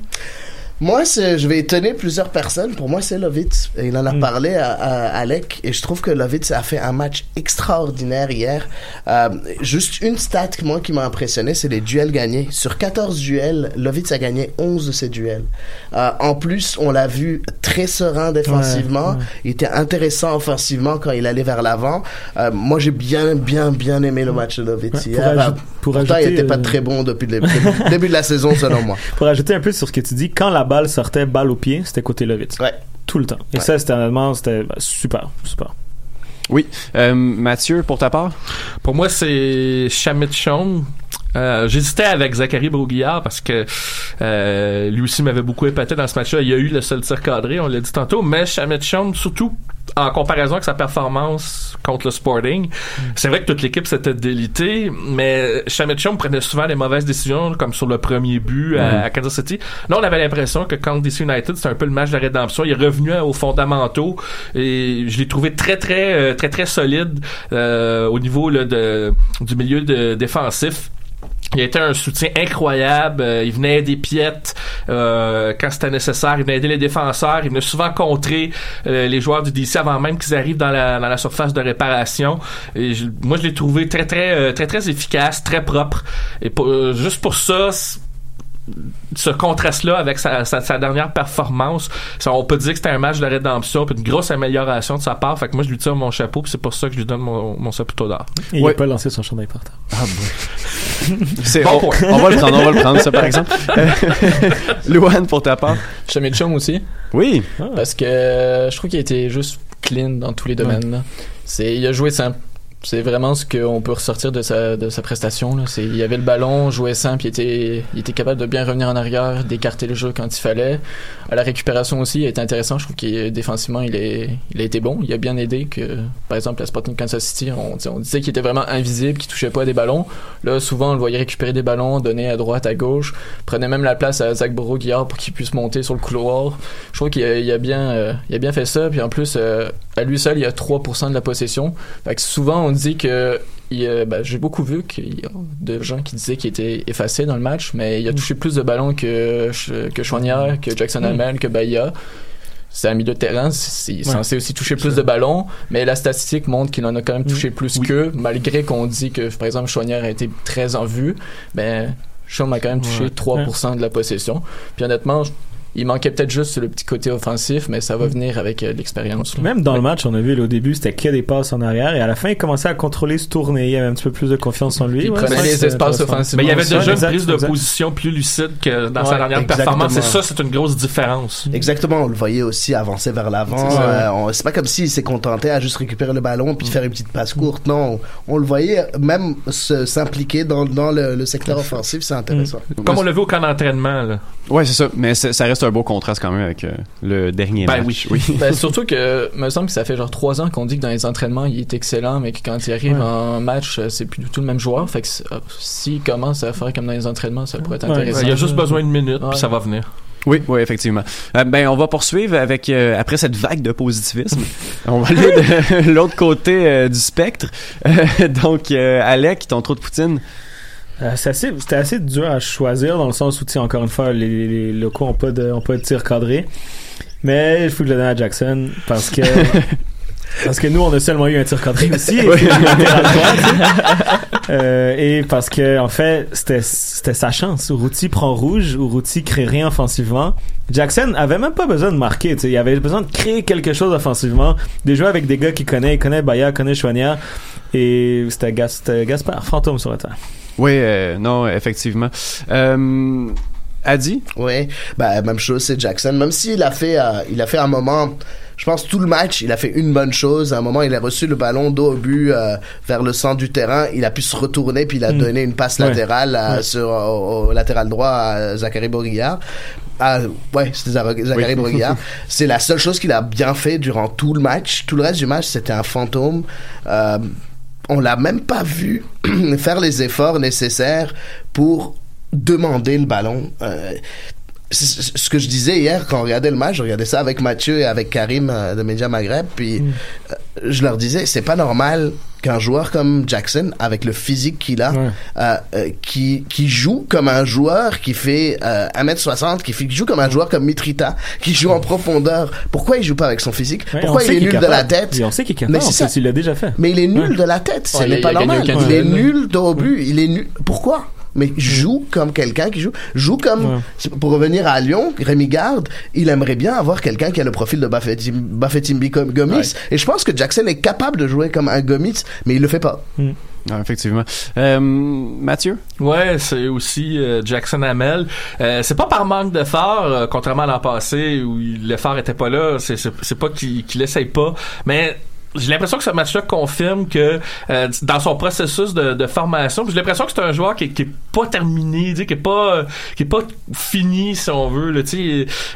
Moi, je vais étonner plusieurs personnes. Pour moi, c'est Lovitz. Et Il en a Mm. parlé à, à Alec et je trouve que Lovitz a fait un match extraordinaire hier. Euh, juste une stat moi qui m'a impressionné, c'est les duels gagnés. Sur 14 duels, Lovitz a gagné 11 de ces duels. Euh, en plus, on l'a vu très serein défensivement. Ouais, ouais. Il était intéressant offensivement quand il allait vers l'avant. Euh, moi, j'ai bien, bien, bien aimé le match de Lovitz Ouais, hier. pour aj- pour pourtant, il ajouter, était pas très bon depuis le début, <laughs> début de la saison, selon moi. Pour ajouter un peu sur ce que tu dis, quand la balle sortait balle au pied, c'était côté Lovitz. Ouais. Tout le temps. Et Ouais. ça, c'était honnêtement, c'était bah, super, super. Oui. Euh, Mathieu, pour ta part? Pour moi, c'est Shamit Chong. Euh, J'hésitais avec Zachary Broguillard parce que euh, lui aussi m'avait beaucoup épaté dans ce match-là. Il y a eu le seul tir cadré, on l'a dit tantôt, mais Shamit Chong, surtout en comparaison avec sa performance contre le Sporting, c'est vrai que toute l'équipe s'était délitée, mais Shamit Chong prenait souvent les mauvaises décisions, comme sur le premier but à, à Kansas City. Là, on avait l'impression que contre DC United, c'était un peu le match de la rédemption. Il est revenu aux fondamentaux et je l'ai trouvé très, très, euh, très, très solide euh, au niveau là, de, du milieu de, défensif. Il a été un soutien incroyable. Euh, il venait des piètes euh, quand c'était nécessaire. Il venait aider les défenseurs. Il venait souvent contrer euh, les joueurs du DC avant même qu'ils arrivent dans la, dans la surface de réparation. Et je- moi, je l'ai trouvé très, très, euh, très, très efficace, très propre. Et pour- euh, juste pour ça, ce contraste-là avec sa, sa, sa dernière performance, ça, on peut dire que c'était un match de rédemption, puis une grosse amélioration de sa part. Fait que moi, je lui tire mon chapeau, puis c'est pour ça que je lui donne mon, mon chapeau d'or. Il Ouais. a pas lancé son chandail par terre. Ah bon. <laughs> C'est, Bon on, va le prendre, on va le prendre, ça, par exemple. Euh, <laughs> Louane, pour ta part. Shamit Chum aussi. Oui. Parce que euh, je trouve qu'il a été juste clean dans tous les domaines. là. C'est, il a joué simple. C'est vraiment ce qu'on peut ressortir de sa, de sa prestation. Là. Il avait le ballon, jouait simple, il était, était capable de bien revenir en arrière, d'écarter le jeu quand il fallait. À la récupération aussi, il était intéressant. Je trouve qu'il défensivement, il, est, il a été bon. Il a bien aidé que, par exemple, à Sporting Kansas City, on, on disait qu'il était vraiment invisible, qu'il touchait pas des ballons. Là, souvent, on le voyait récupérer des ballons, donner à droite, à gauche, prenait même la place à Zach Bourreau-Guillard pour qu'il puisse monter sur le couloir. Je trouve qu'il a, a bien, euh, a bien fait ça. Puis en plus, euh, à lui seul, il a 3% de la possession. Fait que souvent, on dit que ben, j'ai beaucoup vu qu'il y a de gens qui disaient qu'il était effacé dans le match, mais il a touché plus de ballons que que Chouanière, que Jackson Mm. Hamel, que Bahia. C'est un milieu de terrain, c'est censé aussi toucher plus de ballons, mais la statistique montre qu'il en a quand même touché plus qu'eux, malgré qu'on dit que, par exemple, Chouanière a été très en vue, ben, Chaume a quand même touché Ouais. 3% de la possession. Puis honnêtement, il manquait peut-être juste le petit côté offensif, mais ça va venir avec euh, l'expérience. Même dans le match, on a vu là, au début, c'était que des passes en arrière et à la fin, il commençait à contrôler, se tourner. Il y avait un petit peu plus de confiance en lui. Il Ouais, prenait les espaces offensifs. Mais il y avait déjà une prise de exact. position plus lucide que dans sa dernière exactement. performance. C'est ça, c'est une grosse différence. Exactement, on le voyait aussi avancer vers l'avant. C'est. Euh, pas comme s'il s'est contenté à juste récupérer le ballon puis de faire une petite passe courte. Non, on, on le voyait même s'impliquer dans, dans le, le secteur offensif, c'est intéressant. Comme on l'a vu au camp d'entraînement. Ouais, c'est ça. Mais ça reste un beau contraste quand même avec euh, le dernier Ben match. oui. Ben, surtout que, me semble que ça fait genre trois ans qu'on dit que dans les entraînements, il est excellent, mais que quand il arrive Ouais. en match, euh, c'est plus du tout le même joueur. Fait que c'est- euh, s'il commence à faire comme dans les entraînements, ça pourrait être Ouais. intéressant. Il y a juste besoin de minutes, Ouais. puis ça va venir. Oui, oui, effectivement. Euh, ben, on va poursuivre avec euh, après cette vague de positivisme. <laughs> on va aller de <laughs> l'autre côté euh, du spectre. Euh, donc, euh, Alec, ton trou de poutine. Euh, c'est assez- C'était assez, dur à choisir dans le sens où, encore une fois, les, les locaux n'ont pas, de, ont pas de tir cadré. Mais il faut que je le donne à Jackson parce que. <laughs> Parce que nous, on a seulement eu un tir cadré aussi. et. <laughs> Euh, et parce que, en fait, c'était, c'était sa chance. Routy prend rouge, ou Routy crée rien offensivement. Jackson avait même pas besoin de marquer, tu. Il avait besoin de créer quelque chose offensivement. De jouer avec des gars qu'il connaît. Il connaît Baya, il connaît Chouanière. Et c'était, Gas, c'était Gaspard, fantôme sur la terre. Oui, euh, non, effectivement. Euh, Adi? Oui, bah même chose c'est Jackson. Même s'il a fait, euh, il a fait un moment, je pense tout le match, il a fait une bonne chose. À un moment, il a reçu le ballon dos au but euh, vers le centre du terrain. Il a pu se retourner puis il a Mm. donné une passe Ouais. latérale Ouais. sur au, au latéral droit à Zachary Borillard. Ah, ouais, c'était Zachary Oui. Borillard. <laughs> C'est la seule chose qu'il a bien fait durant tout le match. Tout le reste du match, c'était un fantôme. Euh, on l'a même pas vu <clears throat> faire les efforts nécessaires pour demander le ballon. Euh, ce que je disais hier quand on regardait le match, je regardais ça avec Mathieu et avec Karim euh, de Media Maghreb, puis euh, je leur disais c'est pas normal qu'un joueur comme Jackson, avec le physique qu'il a, Ouais. euh, euh, qui, qui joue comme un joueur qui fait euh, 1m60, qui, fait, qui joue comme un joueur comme Mitrita, qui joue en profondeur. Pourquoi il joue pas avec son physique? Ouais, Pourquoi il est nul de la tête? Et on sait qu'il est capable. Mais c'est ça. il l'a déjà fait. mais il est nul Ouais. de la tête, ce n'est pas normal. Il est nul au but, il est nul. Pourquoi? Mais joue comme quelqu'un qui joue. Joue comme, Ouais. pour revenir à Lyon, Rémi Garde, il aimerait bien avoir quelqu'un qui a le profil de Buffetimbi comme Gomis. Ouais. Et je pense que Jackson est capable de jouer comme un Gomis, mais il le fait pas. Ah, effectivement. Euh, Mathieu? Ouais, c'est aussi euh, Jackson Hamel. Euh, c'est pas par manque d'effort, euh, contrairement à l'an passé où il- l'effort était pas là. C'est pas qu'il qu'il essaye pas, mais j'ai l'impression que ce match-là confirme que euh, dans son processus de, de formation, j'ai l'impression que c'est un joueur qui, qui est pas terminé, qui est pas qui est pas fini si on veut. Là,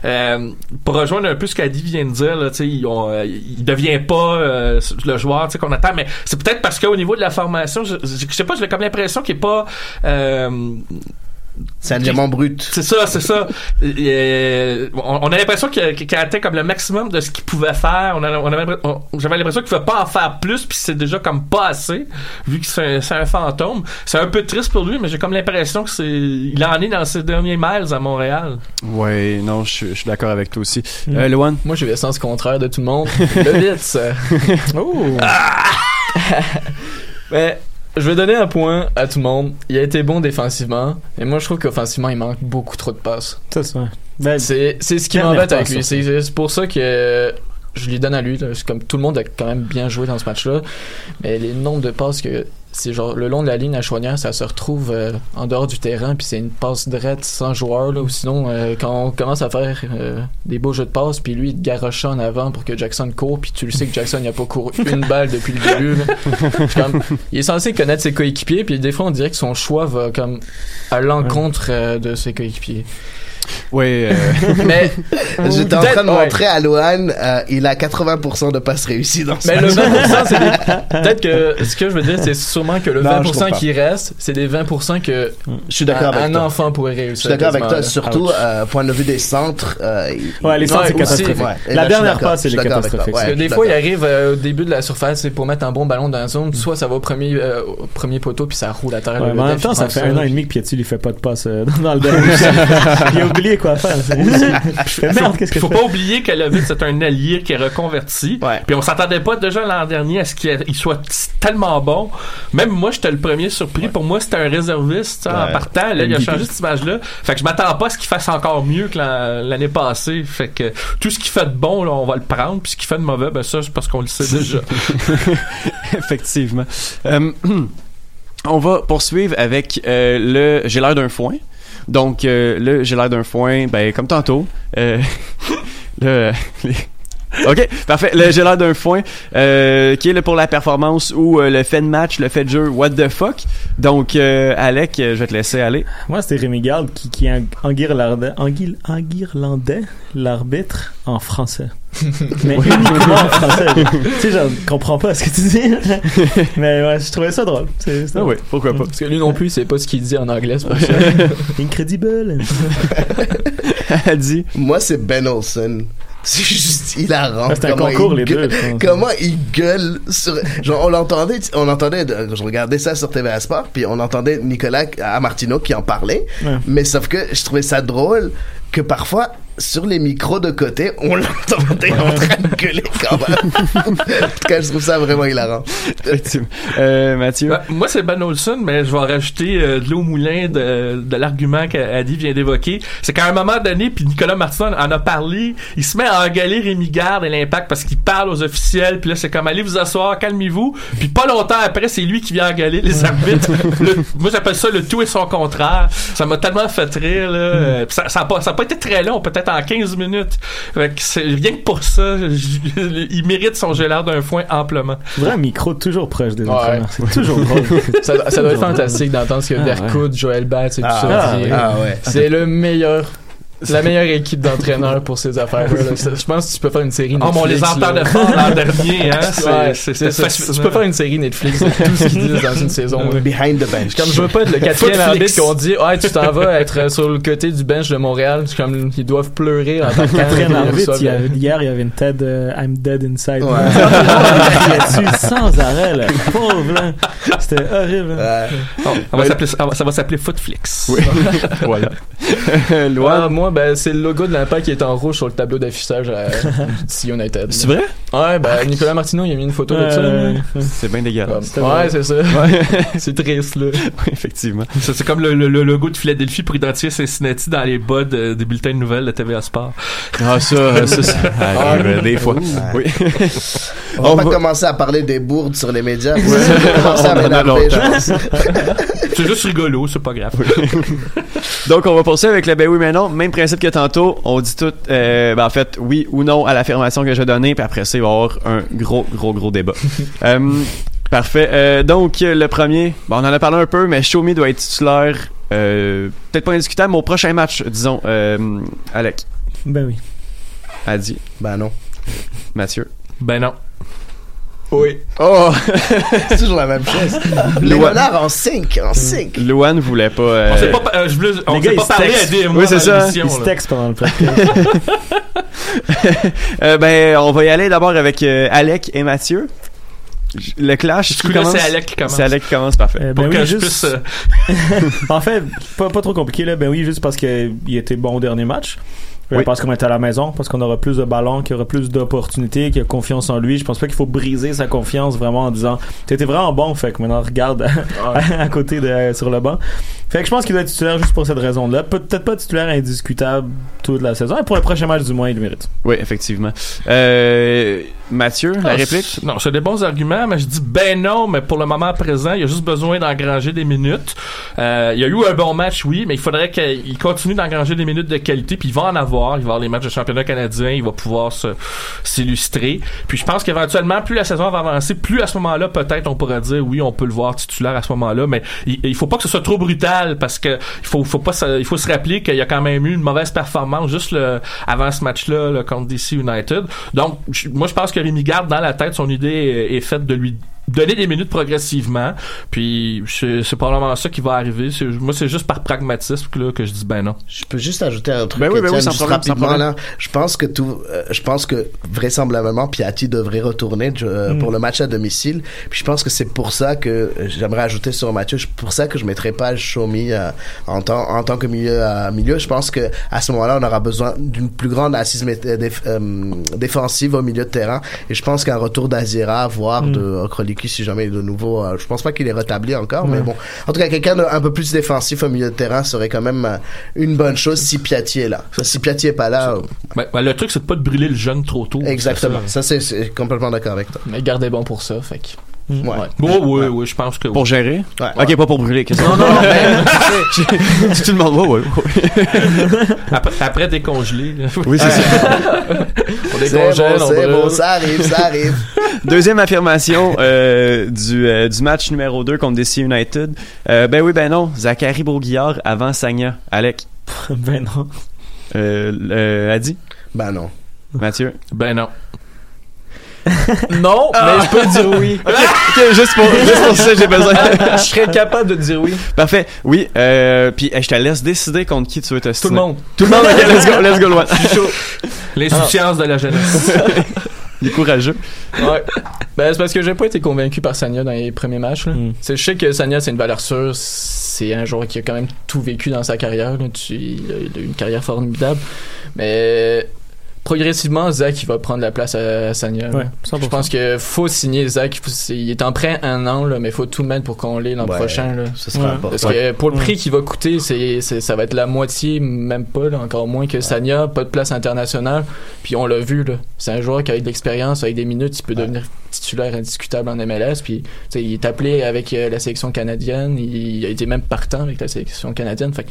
euh, pour rejoindre un peu ce qu'Adi vient de dire, là, il, on, euh, il devient pas euh, le joueur qu'on attend, mais c'est peut-être parce qu'au niveau de la formation, je, je, je sais pas, j'ai comme l'impression qu'il est pas euh, C'est un diamant brut. c'est ça, c'est ça. Euh, on, on a l'impression qu'il a atteint comme le maximum de ce qu'il pouvait faire. On J'avais l'impression qu'il ne pouvait pas en faire plus, puis c'est déjà comme pas assez, vu que c'est un, fantôme. C'est un peu triste pour lui, mais j'ai comme l'impression que c'est, il en est dans ses derniers miles à Montréal. Ouais, non, je suis- je suis d'accord avec toi aussi. Mm. Euh, Loan? Moi, j'ai le sens contraire de tout le monde. le Vitz. <laughs> Oh! Mais <laughs> je vais donner un point à tout le monde. Il a été bon défensivement. Et moi, je trouve qu'offensivement, il manque beaucoup trop de passes. Ça, c'est vrai. Ben, C'est ce qui m'embête avec lui. ça. C'est c'est pour ça que je lui donne à lui. là. Comme tout le monde a quand même bien joué dans ce match-là. Mais les nombres de passes que c'est genre le long de la ligne à Chouanière, ça se retrouve euh, en dehors du terrain, puis c'est une passe drette sans joueur. Là, ou sinon, euh, quand on commence à faire euh, des beaux jeux de passe, puis lui, il te garoche en avant pour que Jackson court, puis tu le sais que Jackson n'a pas couru <laughs> une balle depuis le début. comme- il est censé connaître ses coéquipiers, puis des fois, on dirait que son choix va comme à l'encontre de ses coéquipiers. Oui, euh, <laughs> Mais <laughs> J'étais en train de Ouais. montrer à Lohan, euh, il a 80% de passes réussies dans ce Mais le match. 20%, c'est des... <laughs> peut-être que ce que je veux dire, c'est sûrement que le Non, je 20% comprends. qui reste, c'est des 20% que Je suis d'accord un, avec un toi. enfant pourrait réussir. Je suis d'accord avec toi, surtout euh, point de vue des centres. euh, Ouais, les centres, c'est catastrophique. Ouais. Et La là, dernière passe, c'est Je les suis d'accord avec toi. catastrophiques. Ouais, Parce que des fois, il arrive euh, au début de la surface c'est pour mettre un bon ballon dans la zone, soit ça va au premier, euh, au premier poteau puis ça roule à terre. En même temps, ça fait un an et demi que Piatti lui fait pas de passe dans, dans le dernier. Oublié quoi <laughs> faire. merde, qu'est-ce que Faut pas oublier c'est un allié qui est reconverti. Puis on s'attendait pas déjà l'an dernier à ce qu'il il soit tellement bon. Même moi, j'étais le premier surpris. Pour moi, c'était un réserviste en partant. Là, il a changé cette image-là. Fait que je m'attends pas à ce qu'il fasse encore mieux que l'an- l'année passée. Fait que tout ce qu'il fait de bon, là, on va le prendre. Puis ce qu'il fait de mauvais, ben ça, c'est parce qu'on le sait déjà. <laughs> <laughs> Effectivement. Euh, <clears throat> on va poursuivre avec euh, le J'ai l'air d'un foin. Donc, euh, le J'ai l'air d'un foin, ben, comme tantôt. Euh, <laughs> le, les- <laughs> Ok, parfait. Le J'ai l'air d'un foin, euh, qui est là pour la performance ou euh, le fait de match, le fait de jeu, what the fuck? Donc, euh, Alec, euh, je vais te laisser aller. Moi, c'était Rémi Garde qui, qui en- enguirlandait, l'arbitre en français. <laughs> Mais uniquement en français. <laughs> tu sais, je comprends pas ce que tu dis. Mais ouais, je trouvais ça drôle. C'est, c'est Ah drôle. oui, pourquoi pas. Parce que lui non plus, c'est pas ce qu'il dit en anglais, c'est pour ça. Incredible. Elle dit. Moi, c'est Ben Olsen. <laughs> C'est juste hilarant. Ah, c'est un concours, les gueule- deux. Comment il gueule sur. Genre, on l'entendait, on entendait, je regardais ça sur TVA Sport, puis on entendait Nicolas Amartino qui en parlait. Ouais. Mais sauf que je trouvais ça drôle que parfois, sur les micros de côté, on l'entendait en train de gueuler quand même. en tout cas, je trouve ça vraiment hilarant. Euh, Mathieu? Ben, moi, c'est Ben Olson, mais je vais rajouter euh, de l'eau au moulin de, de l'argument qu'Adi vient d'évoquer. C'est qu'à un moment donné, puis Nicolas Martin en a parlé, il se met à engueuler Rémi Garde et l'impact parce qu'il parle aux officiels, puis là, c'est comme allez vous asseoir, calmez-vous. Puis pas longtemps après, c'est lui qui vient engueuler les arbitres. <laughs> Le- moi, j'appelle ça le tout et son contraire. Ça m'a tellement fait rire, là. Puis ça, ça, a pas, ça a pas été très long, peut-être en 15 minutes. Fait que rien que pour ça, je- <laughs> il mérite son gélard d'un foin amplement. Un micro toujours proche des Ouais. entraîneurs. C'est toujours <laughs> drôle. ça, ça doit être fantastique d'entendre ce que Ah, Vercout, Joël Batz et tout Ah, ça. ah, ah, ouais. C'est le meilleur. C'est la meilleure équipe d'entraîneurs pour ces. Ça- <laughs> Je pense que tu peux faire une série Oh, Netflix. mais on les entend de fort l'an dernier, hein. C'est- Ouais, c'est- c'est ça. fascinant. Tu peux faire une série Netflix de tout ce qu'ils disent dans une saison. Behind the bench. Comme je veux pas être le quatrième arbitre qu'on dit, ouais, tu t'en vas être euh, sur le côté du bench de Montréal. C'est comme, ils doivent pleurer en tant que Quatrième arbitre, il y hier, il y avait une TED euh, I'm dead inside. Ouais. <laughs> il dessus <laughs> sans arrêt, là. Pauvre, là. C'était horrible. Oh, ça va s'appeler- ça va- ça va s'appeler Footflix. Oui. voilà. Ouais, moi, ben, c'est le logo de l'impact qui est en rouge sur le tableau d'affichage <laughs> à DC United. C'est vrai? Ouais, ben, Nicolas Martineau, il a mis une photo de ça. Euh. C'est bien dégueulasse. Ouais, c'est ça. Ouais. <laughs> c'est triste, là. <laughs> Oui, effectivement. Ça, C'est comme le, le- le logo de Philadelphie pour identifier Cincinnati dans les bas de- des bulletins de nouvelles de TVA Sport. Ah, ça, ça, ça arrive, euh, des fois. Oui. On va pas commencer à parler des bourdes sur les médias. Ouais. On va commencer à. C'est juste rigolo, c'est pas grave. <laughs> Donc, on va poursuivre avec le ben oui, mais non. Même principe que tantôt. On dit tout, euh, ben, en fait, oui ou non à l'affirmation que je vais donner. Puis après ça, il va y avoir un gros, gros, gros débat. <laughs> Euh, parfait. Euh, donc, le premier, on en a parlé un peu, mais Show Me doit être titulaire. euh, Peut-être pas indiscutable, mais au prochain match, disons. Euh, Alec, Ben oui. Adi, Ben non. Mathieu. Ben non. Oui. Oh! <laughs> C'est toujours la même chose. Renards en 5, en 5. Louane voulait pas. euh, On s'est pas, euh, je voulais- on pas parlé à des Oui, c'est ça. Ils se textent pendant le <laughs> podcast. <laughs> Euh, ben, on va y aller d'abord avec euh, Alec et Mathieu. Le clash, Du coup, là, commence? c'est Alec qui commence. C'est Alec qui commence, parfait. Euh, Pour ben que oui, je juste... puisse. euh, en fait, pas, pas trop compliqué, là. Ben oui, juste parce qu'il était bon au dernier match. Oui. Parce qu'on est à la maison, parce qu'on aura plus de ballons, qu'il y aura plus d'opportunités, qu'il y a confiance en lui. Je pense pas qu'il faut briser sa confiance vraiment en disant T'étais vraiment bon, fait que maintenant regarde à, <laughs> à côté de sur le banc. Fait que je pense qu'il doit être titulaire juste pour cette raison-là. Peut-être pas titulaire indiscutable toute la saison. Et pour le prochain match, du moins, il le mérite. Oui, effectivement. Euh, Mathieu, la ah, réplique? Non, c'est des bons arguments, mais je dis ben non, mais pour le moment présent, il a juste besoin d'engranger des minutes. Euh, il y a eu un bon match, oui, mais il faudrait qu'il continue d'engranger des minutes de qualité, puis il va en avoir. Voir. Il va avoir les matchs de championnat canadien. Il va pouvoir s'illustrer. Puis je pense qu'éventuellement, plus la saison va avancer, plus à ce moment-là, peut-être on pourra dire oui, on peut le voir titulaire à ce moment-là. Mais il, il faut pas que ce soit trop brutal parce que il faut, faut pas, il faut se rappeler qu'il y a quand même eu une mauvaise performance juste avant ce match-là là, contre DC United. Donc, moi, je pense que Rémi Garde dans la tête, son idée est faite de lui donner des minutes progressivement. Puis c'est probablement ça qui va arriver. Moi, c'est juste par pragmatisme que, là, que je dis ben non. Je peux juste ajouter un truc. Ben oui, ben oui, sans juste problème, rapidement, là. Je pense que tout, euh, je pense que vraisemblablement Piatti devrait retourner euh, Mm. pour le match à domicile. Puis je pense que c'est pour ça que euh, j'aimerais ajouter sur Mathieu, c'est pour ça que je mettrais pas Shomi euh, en tant en tant que milieu à milieu. Je pense que à ce moment-là, on aura besoin d'une plus grande assise euh, déf- euh, défensive au milieu de terrain. Et je pense qu'un retour d'Azira, voire Mm. de Okroliki, si jamais il est de nouveau, euh, je pense pas qu'il est rétabli encore, mais bon. En tout cas, quelqu'un d'un peu plus défensif au milieu de terrain serait quand même euh, une bonne chose si Piatti est là. Si Piatti est pas là, euh, Ben, ben, le truc, c'est de pas de brûler le jeune trop tôt. exactement. Ça. C'est complètement d'accord avec toi. Mais gardez bon pour ça, fait que. Ouais. Oh, oui, oui, je pense que. Pour gérer? Ouais. Ok, pas pour brûler. qu'est-ce que- Non, non, non, mais, <laughs> Tout le monde, ouais, ouais. Après, après décongelé. là. Oui, c'est ça. <laughs> On C'est décongèle, bon, on c'est brûle. bon, ça arrive, ça arrive. Deuxième affirmation euh, du, euh, du match numéro 2 contre DC United. Euh, ben oui, ben non. Zachary Broguillard avant Sagna. Alec? <laughs> ben non. Euh, euh, Adi? Ben non. Mathieu? Ben non. <laughs> Non, mais je peux dire oui. ok, ok, juste pour, <laughs> juste pour ça, j'ai besoin. je serais <laughs> capable de dire oui. Parfait. Oui, euh, puis je te laisse décider contre qui tu veux te Tout le monde. Tout le monde, ok, let's go, let's go loin. Chaud. L'insouciance de la jeunesse. Il est courageux. Ouais. Ben, c'est parce que j'ai pas été convaincu par Sanya dans les premiers matchs. Là. Mm. C'est- Je sais que Sanya, c'est une valeur sûre. C'est un joueur qui a quand même tout vécu dans sa carrière. Là. Tu- il, a, il a eu une carrière formidable. Mais progressivement, Zach, il va prendre la place à, à Sanya. Ouais, 100%. Je pense que faut signer Zach. Il est en prêt un an, là, mais faut tout mettre pour qu'on l'ait l'an Ouais, prochain. Là. Ce sera Ouais. important. Parce que pour le prix qu'il va coûter, c'est, c'est- ça va être la moitié, même pas, là, encore moins que Sanya, pas de place internationale. Puis on l'a vu, là. C'est un joueur qui a de l'expérience, avec des minutes, il peut devenir titulaire indiscutable en MLS. Puis tu sais, il est appelé avec euh, la sélection canadienne, il, a été même partant avec la sélection canadienne. Fait que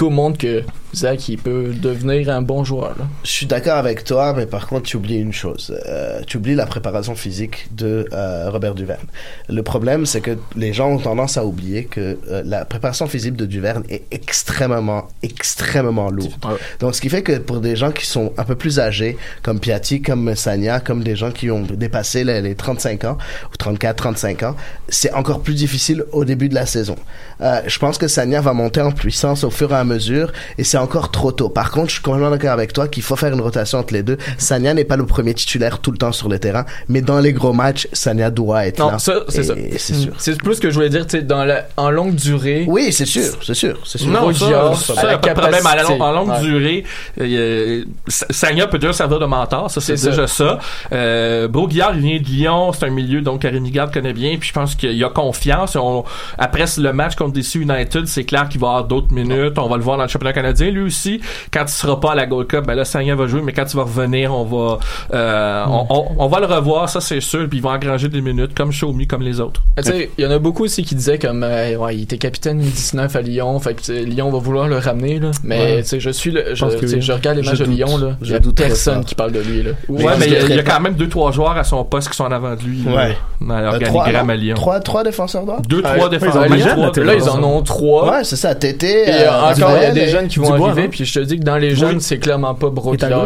tout montre que Zach, il peut devenir un bon joueur. Là. Je suis d'accord avec toi, mais par contre, tu oublies une chose. Euh, tu oublies la préparation physique de euh, Robert Duverne. Le problème, c'est que les gens ont tendance à oublier que euh, la préparation physique de Duverne est extrêmement, extrêmement lourde. Donc, ce qui fait que pour des gens qui sont un peu plus âgés, comme Piatti, comme Sanya, comme des gens qui ont dépassé les, les 35 ans, ou 34, 35 ans, c'est encore plus difficile au début de la saison. Euh, je pense que Sanya va monter en puissance au fur et à mesure, et c'est encore trop tôt. Par contre, je suis complètement d'accord avec toi qu'il faut faire une rotation entre les deux. Sanya n'est pas le premier titulaire tout le temps sur le terrain, mais dans les gros matchs, Sanya doit être là. Non, ça, c'est ça. C'est sûr. C'est plus ce que je voulais dire, tu sais, dans la, en longue durée. Oui, c'est sûr, c'est sûr, c'est sûr. Non, ça, Broguillard, ça, à la y a pas de problème. À la long- en longue Ouais. durée, euh, Sagna peut déjà servir de mentor, ça c'est C'est déjà ça. Euh, Broguillard, il vient de Lyon, c'est un milieu donc Rémi Garde connaît bien, puis je pense qu'il y a confiance. On- après le match contre DC United, c'est clair qu'il va avoir d'autres minutes. On va le voir dans le championnat canadien, lui aussi. Quand il sera pas à la Gold Cup, ben là Sagna va jouer, mais quand il va revenir, on va euh, on, on- on va le revoir, ça c'est sûr, puis il va engranger des minutes comme Xiaomi, comme les autres. Ah, Tu sais, il y en a beaucoup aussi qui disaient comme euh, ouais, il était capitaine 19 à Lyon, fait que tu sais, Lyon va vouloir le ramener là. Mais Ouais. tu sais, je suis le, je, oui. je regarde les matchs de. Lyon là, il y a personne qui parle de lui là. Ouais, mais il y a, dirais il y a pas. quand même deux trois joueurs à son poste qui sont en avant de lui. là, Ouais. dans Euh, trois, l'organigramme à Lyon. trois, trois défenseurs droits? Deux, Ah, trois ouais, défenseurs. là, Là, ils en ont trois. Ouais, c'est ça, Tété. Et euh, encore, il y a des jeunes qui vont Dubois, arriver, non? puis je te dis que dans les jeunes, c'est clairement pas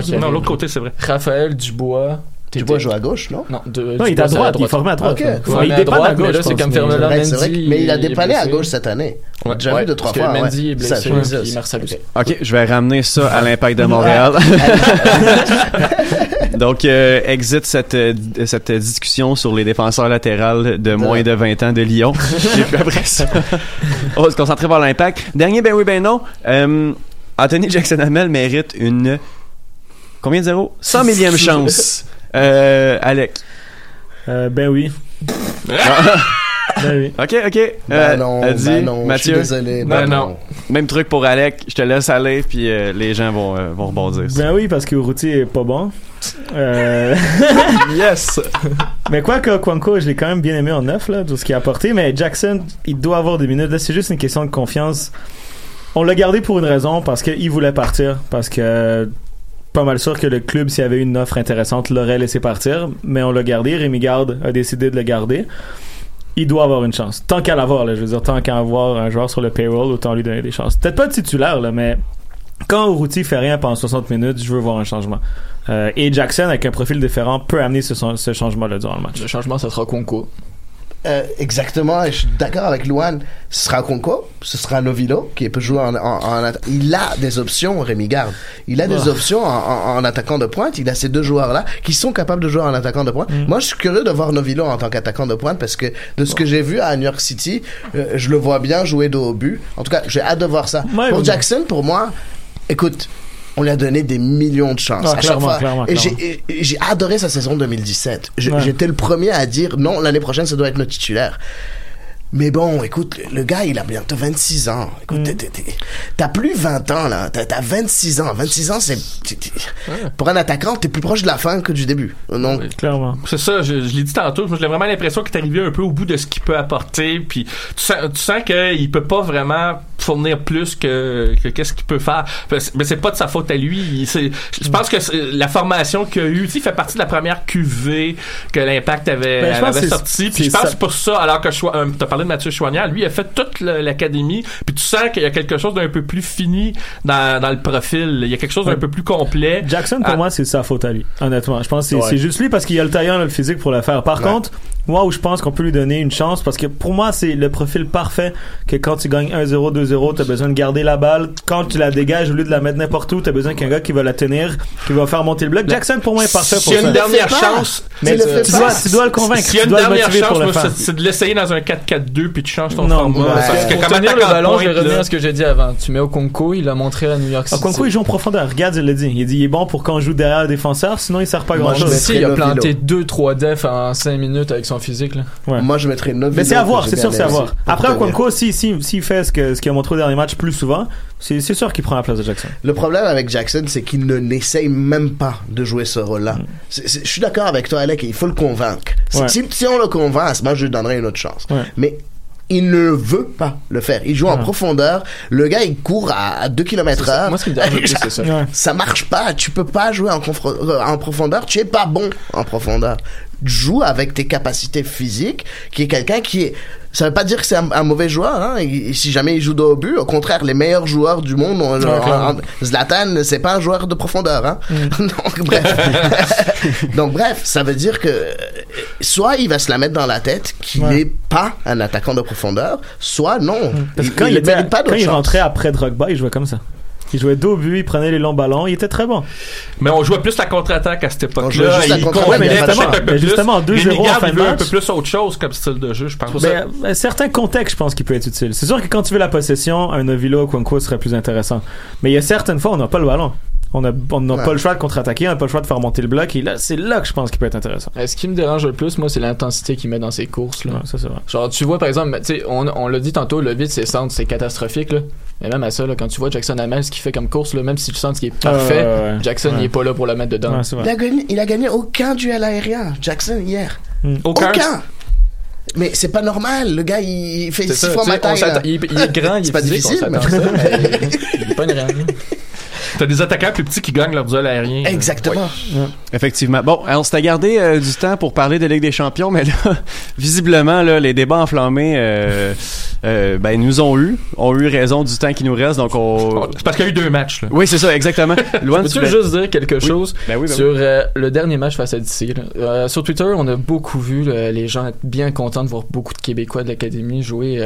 qui Non, l'autre côté, c'est vrai. Raphaël Dubois. Dubois joue à gauche, non? Non, de, Non, il est à droite, il est formé à droite. Ouais, il à dépend droite, à gauche, c'est comme mais- Fernand Mendy, mais il a dépanné à gauche cette année. On a Ouais, déjà ouais, vu deux, trois parce que fois. Mendy ouais. est Ça, blessé, puis Marcel. Ok, je vais ramener ça à l'Impact de <laughs> Montréal. <laughs> Donc, euh, exit cette, euh, cette discussion sur les défenseurs latérales de moins de 20 ans de Lyon. <laughs> Et puis après ça, on va se concentrer vers l'Impact. Dernier, ben oui, ben non. Euh, Anthony Jackson-Hamel mérite une... Combien de zéros? 100 millième <laughs> chance. Euh, Alec. Euh, ben oui. Ben oui. Ok, ok. Ben Euh, non, Adi, ben non, je Mathieu. suis désolé. Ben Ben non. non. Même truc pour Alec. Je te laisse aller, puis euh, les gens vont, euh, vont rebondir. Ben oui, parce que Urruti est pas bon. Euh... <laughs> Yes! mais quoi que Kwanko, je l'ai quand même bien aimé en neuf, là, tout ce qu'il a apporté. Mais Jackson, il doit avoir des minutes. Là, c'est juste une question de confiance. On l'a gardé pour une raison, parce qu'il voulait partir. Parce que pas mal sûr que le club, s'il y avait une offre intéressante, l'aurait laissé partir, mais on l'a gardé. Rémi Garde a décidé de le garder. Il doit avoir une chance. Tant qu'à l'avoir, je veux dire, tant qu'à avoir un joueur sur le payroll, autant lui donner des chances. Peut-être pas titulaire, là, mais quand Urruti fait rien pendant 60 minutes, je veux voir un changement. Euh, et Jackson, avec un profil différent, peut amener ce, ce changement-là durant le match. Le changement, ça sera Conco. Euh, exactement, et je suis d'accord avec Luan. Ce sera Conco, ce sera Novilo qui peut jouer en, en, Il a des options, Rémi Garde. Il a des options en, attaquant de pointe. Il a ces deux joueurs-là qui sont capables de jouer en attaquant de pointe. Mm. Moi, je suis curieux de voir Novilo en tant qu'attaquant de pointe parce que de ce que j'ai vu à New York City, euh, je le vois bien jouer dos au but. En tout cas, j'ai hâte de voir ça. Ouais, pour Jackson, pour moi, écoute. On lui a donné des millions de chances Ah, à chaque clairement, fois. clairement, et j'ai adoré sa saison 2017. Je- Ouais. J'étais le premier à dire non, l'année prochaine, ça doit être notre titulaire. Mais bon, écoute, le gars, il a bientôt 26 ans. Écoute, t'es- t'as plus 20 ans, là. T'as t'as 26 ans. 26 ans, c'est... Pour un attaquant, t'es plus proche de la fin que du début. Donc, Clairement. C'est ça, je, je l'ai dit tantôt, j'ai vraiment l'impression qu'il est arrivé un peu au bout de ce qu'il peut apporter, puis tu sens, tu sens qu'il peut pas vraiment fournir plus que, que qu'est-ce qu'il peut faire. Mais c'est pas de sa faute à lui. Je pense que la formation qu'il a eue, il fait partie de la première QV que l'Impact avait, Ben, je pense avait que c'est- sorti. Puis je pense ça. que c'est pour ça, alors que Choi- euh, t'as parlé de Mathieu Chouanière, lui il a fait toute l'académie, puis tu sens qu'il y a quelque chose d'un peu plus fini dans, dans le profil. Il y a quelque chose d'un Ouais. peu plus complet. Jackson, pour Ah. moi, c'est sa faute à lui. Honnêtement. Je pense que c'est Ouais. juste lui parce qu'il a le taillant, le physique pour le faire. Par Ouais. contre, moi, où je pense qu'on peut lui donner une chance, parce que pour moi, c'est le profil parfait que quand tu gagnes 1-0, 2-0, t'as besoin de garder la balle. Quand tu la dégages, au lieu de la mettre n'importe où, t'as besoin qu'un gars qui va la tenir, qui va faire monter le bloc. Jackson, pour moi, est parfait pour a ça. une dernière chance, mais tu tu, dois, tu dois le convaincre. A tu une dois le dernière motiver chance, pour le moi, faire. c'est de l'essayer dans un 4-4-2 puis tu changes ton Non, format. ouais. Parce que Pour comme tenir le ballon, je vais revenir à ce que j'ai dit avant. Tu mets au Conco, il l'a montré à New York Ah, City. Conco, il joue en profondeur. Regarde, il l'a dit. Il a dit, il est bon pour quand on joue derrière le défenseur, sinon il sert pas à grand chose. Si, il a planté 2-3 defs en 5 minutes avec son physique. Là. moi, je mettrais Novilo. Mais c'est à voir, c'est sûr, c'est à voir. Après. Okonkwo, s'il si, s'il fait ce que- ce qu'il a montré au dernier match plus souvent, c'est c'est sûr qu'il prend la place de Jackson. Le problème avec Jackson, c'est qu'il ne n'essaye même pas de jouer ce rôle-là. C'est- c'est- Je suis d'accord avec toi, Alec, il faut le convaincre. Si- Ouais. Si, si on le convainc, à ce moment, je lui donnerai une autre chance. Ouais. Mais il ne veut pas le faire. Il joue en profondeur. Le gars, il court à, à 2 km heure. Moi, ce qui me dérange le plus, c'est ça. Ouais. Ça marche pas. Tu peux pas jouer en, euh, en profondeur. Tu es pas bon en profondeur. Joue avec tes capacités physiques, qui est quelqu'un qui est. Ça veut pas dire que c'est un, un mauvais joueur. Hein. Il- si jamais il joue dos au but, au contraire, les meilleurs joueurs du monde, ont- ont- Zlatan, c'est pas un joueur de profondeur. Hein. <laughs> Donc bref. <laughs> Donc bref, ça veut dire que soit il va se la mettre dans la tête qu'il Ouais. n'est pas un attaquant de profondeur, soit non. Parce Il, que quand il il, était- pas quand il rentrait après Drogba, il jouait comme ça. Il jouait but, il prenait les longs ballons, il était très bon. Mais on jouait plus la contre-attaque à cette époque-là. complétait mais justement- un peu mais plus. justement, 2-0 Rémi Garde, en fin il de veut un peu plus autre chose comme style de jeu, je pense. Ben, euh, certains contextes, je pense qu'il peut être utile. C'est sûr que quand tu veux la possession, un Novilo ou Kwanko serait plus intéressant. Mais il y a certaines fois, on n'a pas le ballon. On n'a on Ouais. pas le choix de contre-attaquer, on n'a pas le choix de faire monter le bloc. Et là, c'est là que je pense qu'il peut être intéressant. Euh, Ce qui me dérange le plus, moi, c'est l'intensité qu'il met dans ses courses. Là. Ouais, ça, c'est vrai. Genre, tu vois, par exemple, tu sais, on, on l'a dit tantôt, le vide, ses centres, c'est catastrophique. Là. Mais même à ça, là, quand tu vois Jackson Hamel, ce qu'il fait comme course, là, même si le centre qui est parfait, ouais, ouais. Jackson, Ouais. il est pas là pour le mettre dedans. Il a, gagné, il a gagné aucun duel aérien, Jackson, hier. Hmm. Aucun. Mais c'est pas normal. Le gars, il fait six ça, fois ma taille. on il, il est grand, <laughs> il est C'est pas physique, on difficile, ça, mais <laughs> il est pas une reine. T'as des attaquants plus petits qui gagnent leur duel aérien. Exactement. Effectivement. Bon, on s'était gardé euh, du temps pour parler de Ligue des Champions, mais là, <laughs> visiblement, là, les débats enflammés, euh, euh, ben, nous ont eu, ont eu raison du temps qui nous reste, donc on. <laughs> C'est parce qu'il y a eu deux matchs. Là. Oui, c'est ça, exactement. <laughs> Loin Peux-tu juste dire quelque chose Ben oui, ben sur euh, le dernier match face à DC? Euh, sur Twitter, on a beaucoup vu là, les gens être bien contents de voir beaucoup de Québécois de l'Académie jouer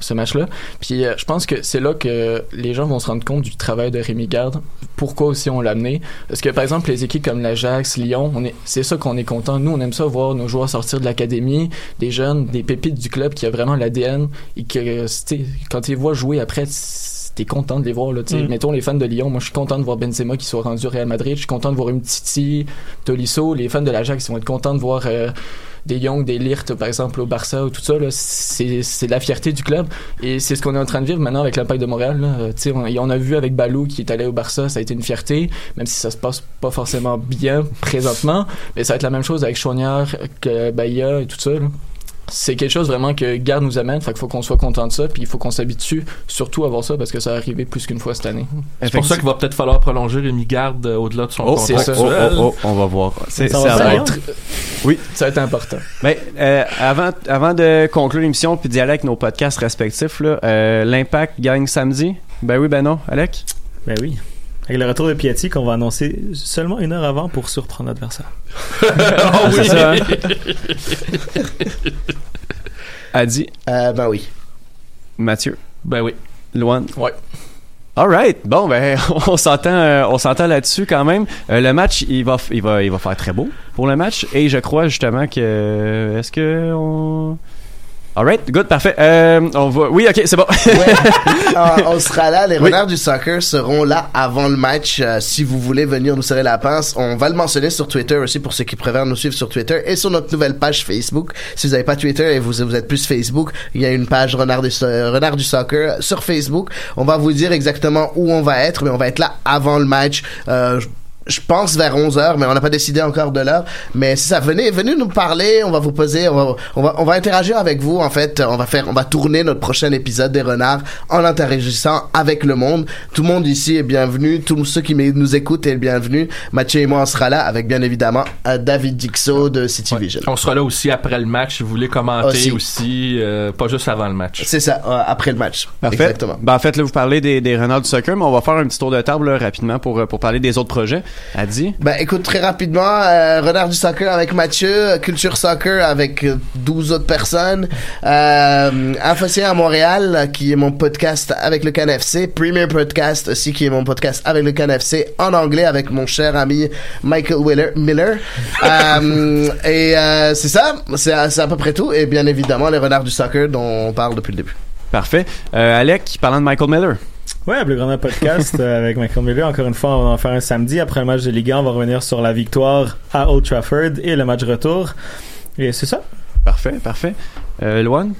ce match-là. Puis je pense que c'est là que les gens vont se rendre compte du travail de Rémi Garde. Pourquoi aussi on l'a amené? Parce que par exemple, les équipes comme l'Ajax, Lyon, on est, c'est ça qu'on est content. Nous, on aime ça voir nos joueurs sortir de l'Académie, des jeunes, des pépites du club qui a vraiment l'ADN et que euh, tu quand ils voient jouer après, t'es content de les voir là, tu. Mm. mettons les fans de Lyon moi je suis content de voir Benzema qui soit rendu au Real Madrid je suis content de voir Umtiti Tolisso les fans de l'Ajax ils vont être contents de voir euh, des Young des Lirt par exemple au Barça ou tout ça là c'est la fierté du club et c'est ce qu'on est en train de vivre maintenant avec l'Impact de Montréal là. Euh, tu on, et on a vu avec Balou qui est allé au Barça ça a été une fierté même si ça se passe pas forcément bien présentement mais ça va être la même chose avec Chouanière que Bahia et tout ça là. C'est quelque chose vraiment que Garde nous amène, fait qu'il faut qu'on soit content de ça, puis il faut qu'on s'habitue surtout à voir ça parce que ça a arrivé plus qu'une fois cette année. C'est pour ça qu'il va peut-être falloir prolonger Rémi Garde euh, au-delà de son Oh, contrat c'est ça. Oh, oh, oh, on va voir. C'est- Ça ça va être-. Oui. Ça va être important. Ben, euh, avant, avant de conclure l'émission puis d'y aller avec nos podcasts respectifs, là, euh, l'impact gagne samedi? Ben oui, ben non, Alec? Ben oui. Avec le retour de Piatti qu'on va annoncer seulement une heure avant pour surprendre l'adversaire. <laughs> Ah, c'est ça, hein? Adi? Euh, ben oui. Mathieu? Ben oui. Loan? Ouais. Alright, bon ben <laughs> on s'entend euh, on s'entend là-dessus quand même. Euh, le match il va f- il va il va faire très beau pour le match et je crois justement que est-ce que on Alright, good, parfait. Euh, on va oui, OK, c'est bon. Ah, on sera là. Les Oui. renards du soccer seront là avant le match. Euh, si vous voulez venir nous serrer la pince, on va le mentionner sur Twitter aussi pour ceux qui préfèrent nous suivre sur Twitter et sur notre nouvelle page Facebook. Si vous n'avez pas Twitter et vous, vous êtes plus Facebook, il y a une page renard du, so- euh, renard du soccer sur Facebook. On va vous dire exactement où on va être, mais on va être là avant le match. Je- pense vers 11 heures, mais on n'a pas décidé encore de l'heure. Mais si ça venez, venez nous parler. On va vous poser, on va, on va, on va interagir avec vous. En fait, on va faire, on va tourner notre prochain épisode des Renards en interagissant avec le monde. Tout le monde ici est bienvenu. Tous ceux qui nous écoutent est bienvenu. Mathieu et moi, on sera là avec bien évidemment euh, David Dixo de City Vision. On sera là aussi après le match si vous voulez commenter Aussi. aussi, euh, pas juste avant le match. C'est ça, euh, après le match. Parfait. Exactement. Ben, en fait, là, vous parlez des, des renards du soccer, mais on va faire un petit tour de table là, rapidement pour, euh, pour parler des autres projets. Adi? Ben écoute très rapidement, euh, Renard du soccer avec Mathieu, Culture Soccer avec euh, 12 autres personnes, euh, Infocien à Montréal euh, qui est mon podcast avec le CanFC, Premier Podcast aussi qui est mon podcast avec le CanFC en anglais avec mon cher ami Michael Miller. <laughs> Euh, et euh, c'est ça, c'est à, c'est à peu près tout. Et bien évidemment les Renards du soccer dont on parle depuis le début. Parfait. Euh, Alec, parlant de Michael Miller. Ouais, le grand podcast euh, avec Michael Miller. Encore une fois, on va en faire un samedi. Après le match de Ligue 1, on va revenir sur la victoire à Old Trafford et le match retour. Et c'est ça. Parfait, parfait. Euh, Loan.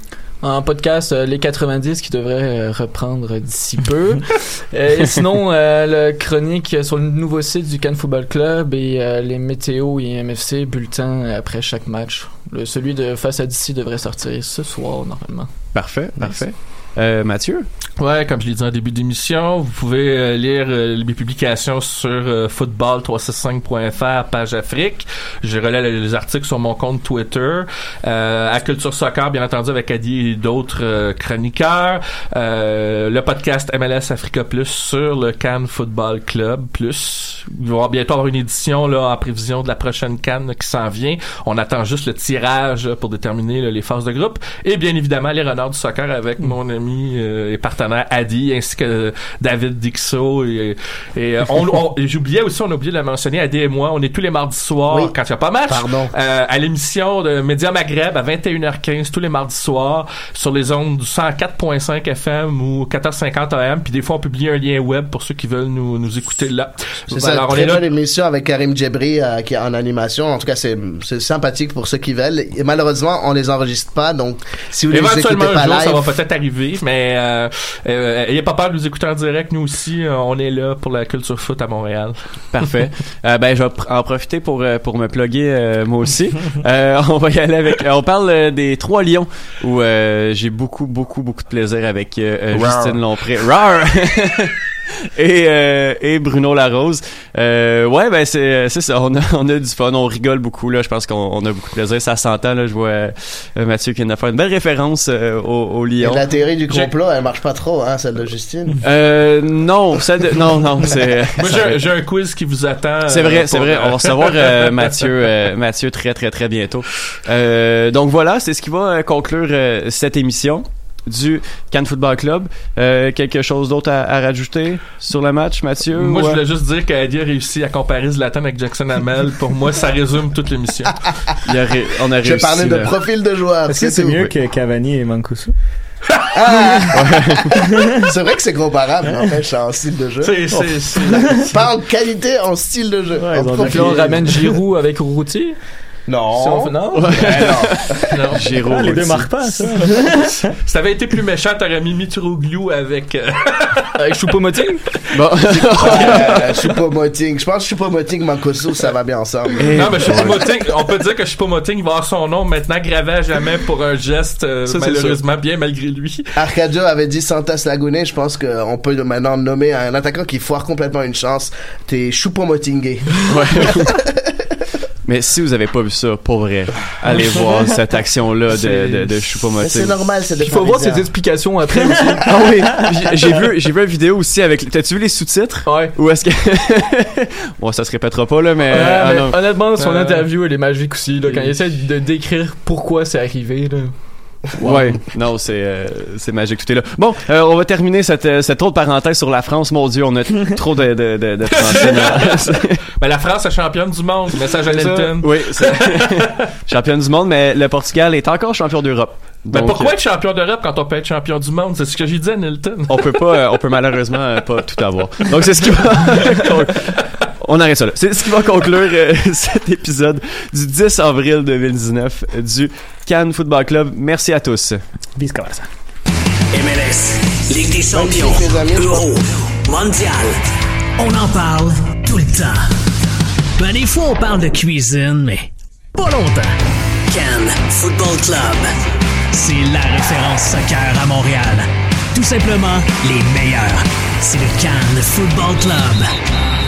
En podcast, euh, les 90 qui devrait euh, reprendre d'ici peu. <laughs> Euh, et sinon, euh, le chronique sur le nouveau site du Cannes Football Club et euh, les météos et MFC bulletins après chaque match. Le, celui de face à d'ici devrait sortir ce soir normalement. Parfait, parfait. Euh, Mathieu? Ouais, comme je l'ai dit en début d'émission, vous pouvez euh, lire euh, mes publications sur euh, football365.fr, page Afrique. Je relais les, les articles sur mon compte Twitter. Euh, à Culture Soccer, bien entendu, avec Adi et d'autres chroniqueurs. Le podcast MLS Africa Plus sur le Cannes Football Club Plus. Il va bientôt avoir une édition là en prévision de la prochaine Cannes qui s'en vient. On attend juste le tirage pour déterminer les phases de groupe. Et bien évidemment, les renards du soccer avec mon ami euh, et partenaire Adi, ainsi que David Dixo. Et, et, euh, on, on- j'oubliais aussi, on a oublié de le mentionner, Adi et moi, on est tous les mardis soirs, Oui. quand il n'y a pas match, Pardon. euh, à l'émission de Média Maghreb à 21h15 tous les mardis soirs sur les ondes du 104.5 FM ou 1450 AM. Puis des fois, on publie un lien web pour ceux qui veulent nous, nous écouter là. C'est ça, Alors, on très est là. bonne émission avec Karim Djebri euh, qui est en animation. En tout cas, c'est c'est sympathique pour ceux qui veulent. Et malheureusement, on les enregistre pas, donc si vous les écoutez pas jour, live, ça va peut-être arriver, mais euh, euh, ayez pas peur de nous écouter en direct. Nous aussi, euh, on est là pour la culture foot à Montréal. Parfait. <laughs> Euh, ben, je vais en profiter pour, euh, pour me plugger euh, moi aussi. <laughs> Euh, on va y aller avec... on parle des Trois Lions, où euh, j'ai beaucoup, beaucoup, beaucoup de plaisir avec. Justine Lompré. Rar! <laughs> <laughs> et, euh, et Bruno Larose. Euh, ouais, ben c'est c'est ça. On a, <laughs> on a du fun, on rigole beaucoup là. Je pense qu'on on a beaucoup de plaisir. Ça s'entend là. Je vois euh, Mathieu qui vient de faire une belle référence euh, au, au Et Lion. la théorie du complot, elle marche pas trop, hein, celle de Justine. Euh, non, celle de- non, non, c'est. Moi, <laughs> j'ai- j'ai un quiz qui vous attend. C'est euh, vrai, c'est pour, vrai. euh, On va recevoir euh, Mathieu, euh, Mathieu très, très, très bientôt. Euh, donc voilà, c'est ce qui va euh, conclure euh, cette émission du Cannes Football Club. Euh, quelque chose d'autre à, à rajouter sur le match, Mathieu? Moi, ou, je euh, voulais juste dire qu'Adi a réussi à comparer Zlatan avec Jackson Hamel. Pour moi, ça résume toute l'émission. <laughs> il a ré- on a Je réussi. parlais de là. profil de joueur. Est-ce que c'est mieux que Cavani et Mancuso? Ah! <laughs> c'est vrai que c'est comparable, n'empêche, en style de jeu. C'est- c'est- c'est- Pas en qualité, en style de jeu. Ouais, là, on ramène Giroud avec Routy. Non. Si on fait- non? Ouais, non. <laughs> non. Géraud Ah, les deux marquent pas, ça. <laughs> si t'avais été plus méchant, t'aurais mis Mitroglou avec. euh, <laughs> avec Choupo-Moting? Bon. Euh, Choupo-Moting. Je pense que Choupo-Moting, Mancoso, ça va bien ensemble. non, mais Choupo-Moting, on peut dire que Choupo-Moting va avoir son nom maintenant gravé à jamais pour un geste, euh, Ça, c'est malheureusement, bien malgré lui. Arcadio avait dit Santos Lagune, je pense qu'on peut maintenant nommer un attaquant qui foire complètement une chance. T'es Choupo-Motingé. Mais si vous avez pas vu ça, pour vrai, allez <laughs> voir cette action-là de, de, de Choupo-Moting. C'est normal, c'est des Il faut voir ses explications après <laughs> aussi. Ah oui, j'ai- vu, j'ai vu une vidéo aussi avec. T'as-tu vu les sous-titres? Ouais. Ou est-ce que <laughs> bon, ça se répétera pas là, mais, Ouais, ah mais non. honnêtement, son Euh, interview, elle est magique aussi. Là, quand il essaie de décrire pourquoi c'est arrivé. Là. Wow. Ouais, non, c'est euh, c'est magique, tout est là. Bon, euh, on va terminer cette, euh, cette autre parenthèse sur la France. Mon Dieu, on a <laughs> trop de de de, de Français <laughs> Ben, la France est championne du monde. Message à. Nelton. Oui, <laughs> championne du monde, mais le Portugal est encore champion d'Europe. Ben, Donc, pourquoi être champion d'Europe quand on peut être champion du monde? C'est ce que j'ai dit à Nelton. on peut pas, on peut malheureusement pas tout avoir. Donc c'est ce qui va. On arrête ça là. C'est ce qui va conclure euh, <laughs> cet épisode du 10 avril 2019 du Cannes Football Club. Merci à tous. Bis. MLS, Ligue des champions, Magnifique, les amis. Euro, Mondial. On en parle tout le temps. Ben, des fois, on parle de cuisine, mais pas longtemps. Cannes Football Club. C'est la référence soccer à Montréal. Tout simplement les meilleurs. C'est le Cannes Football Club.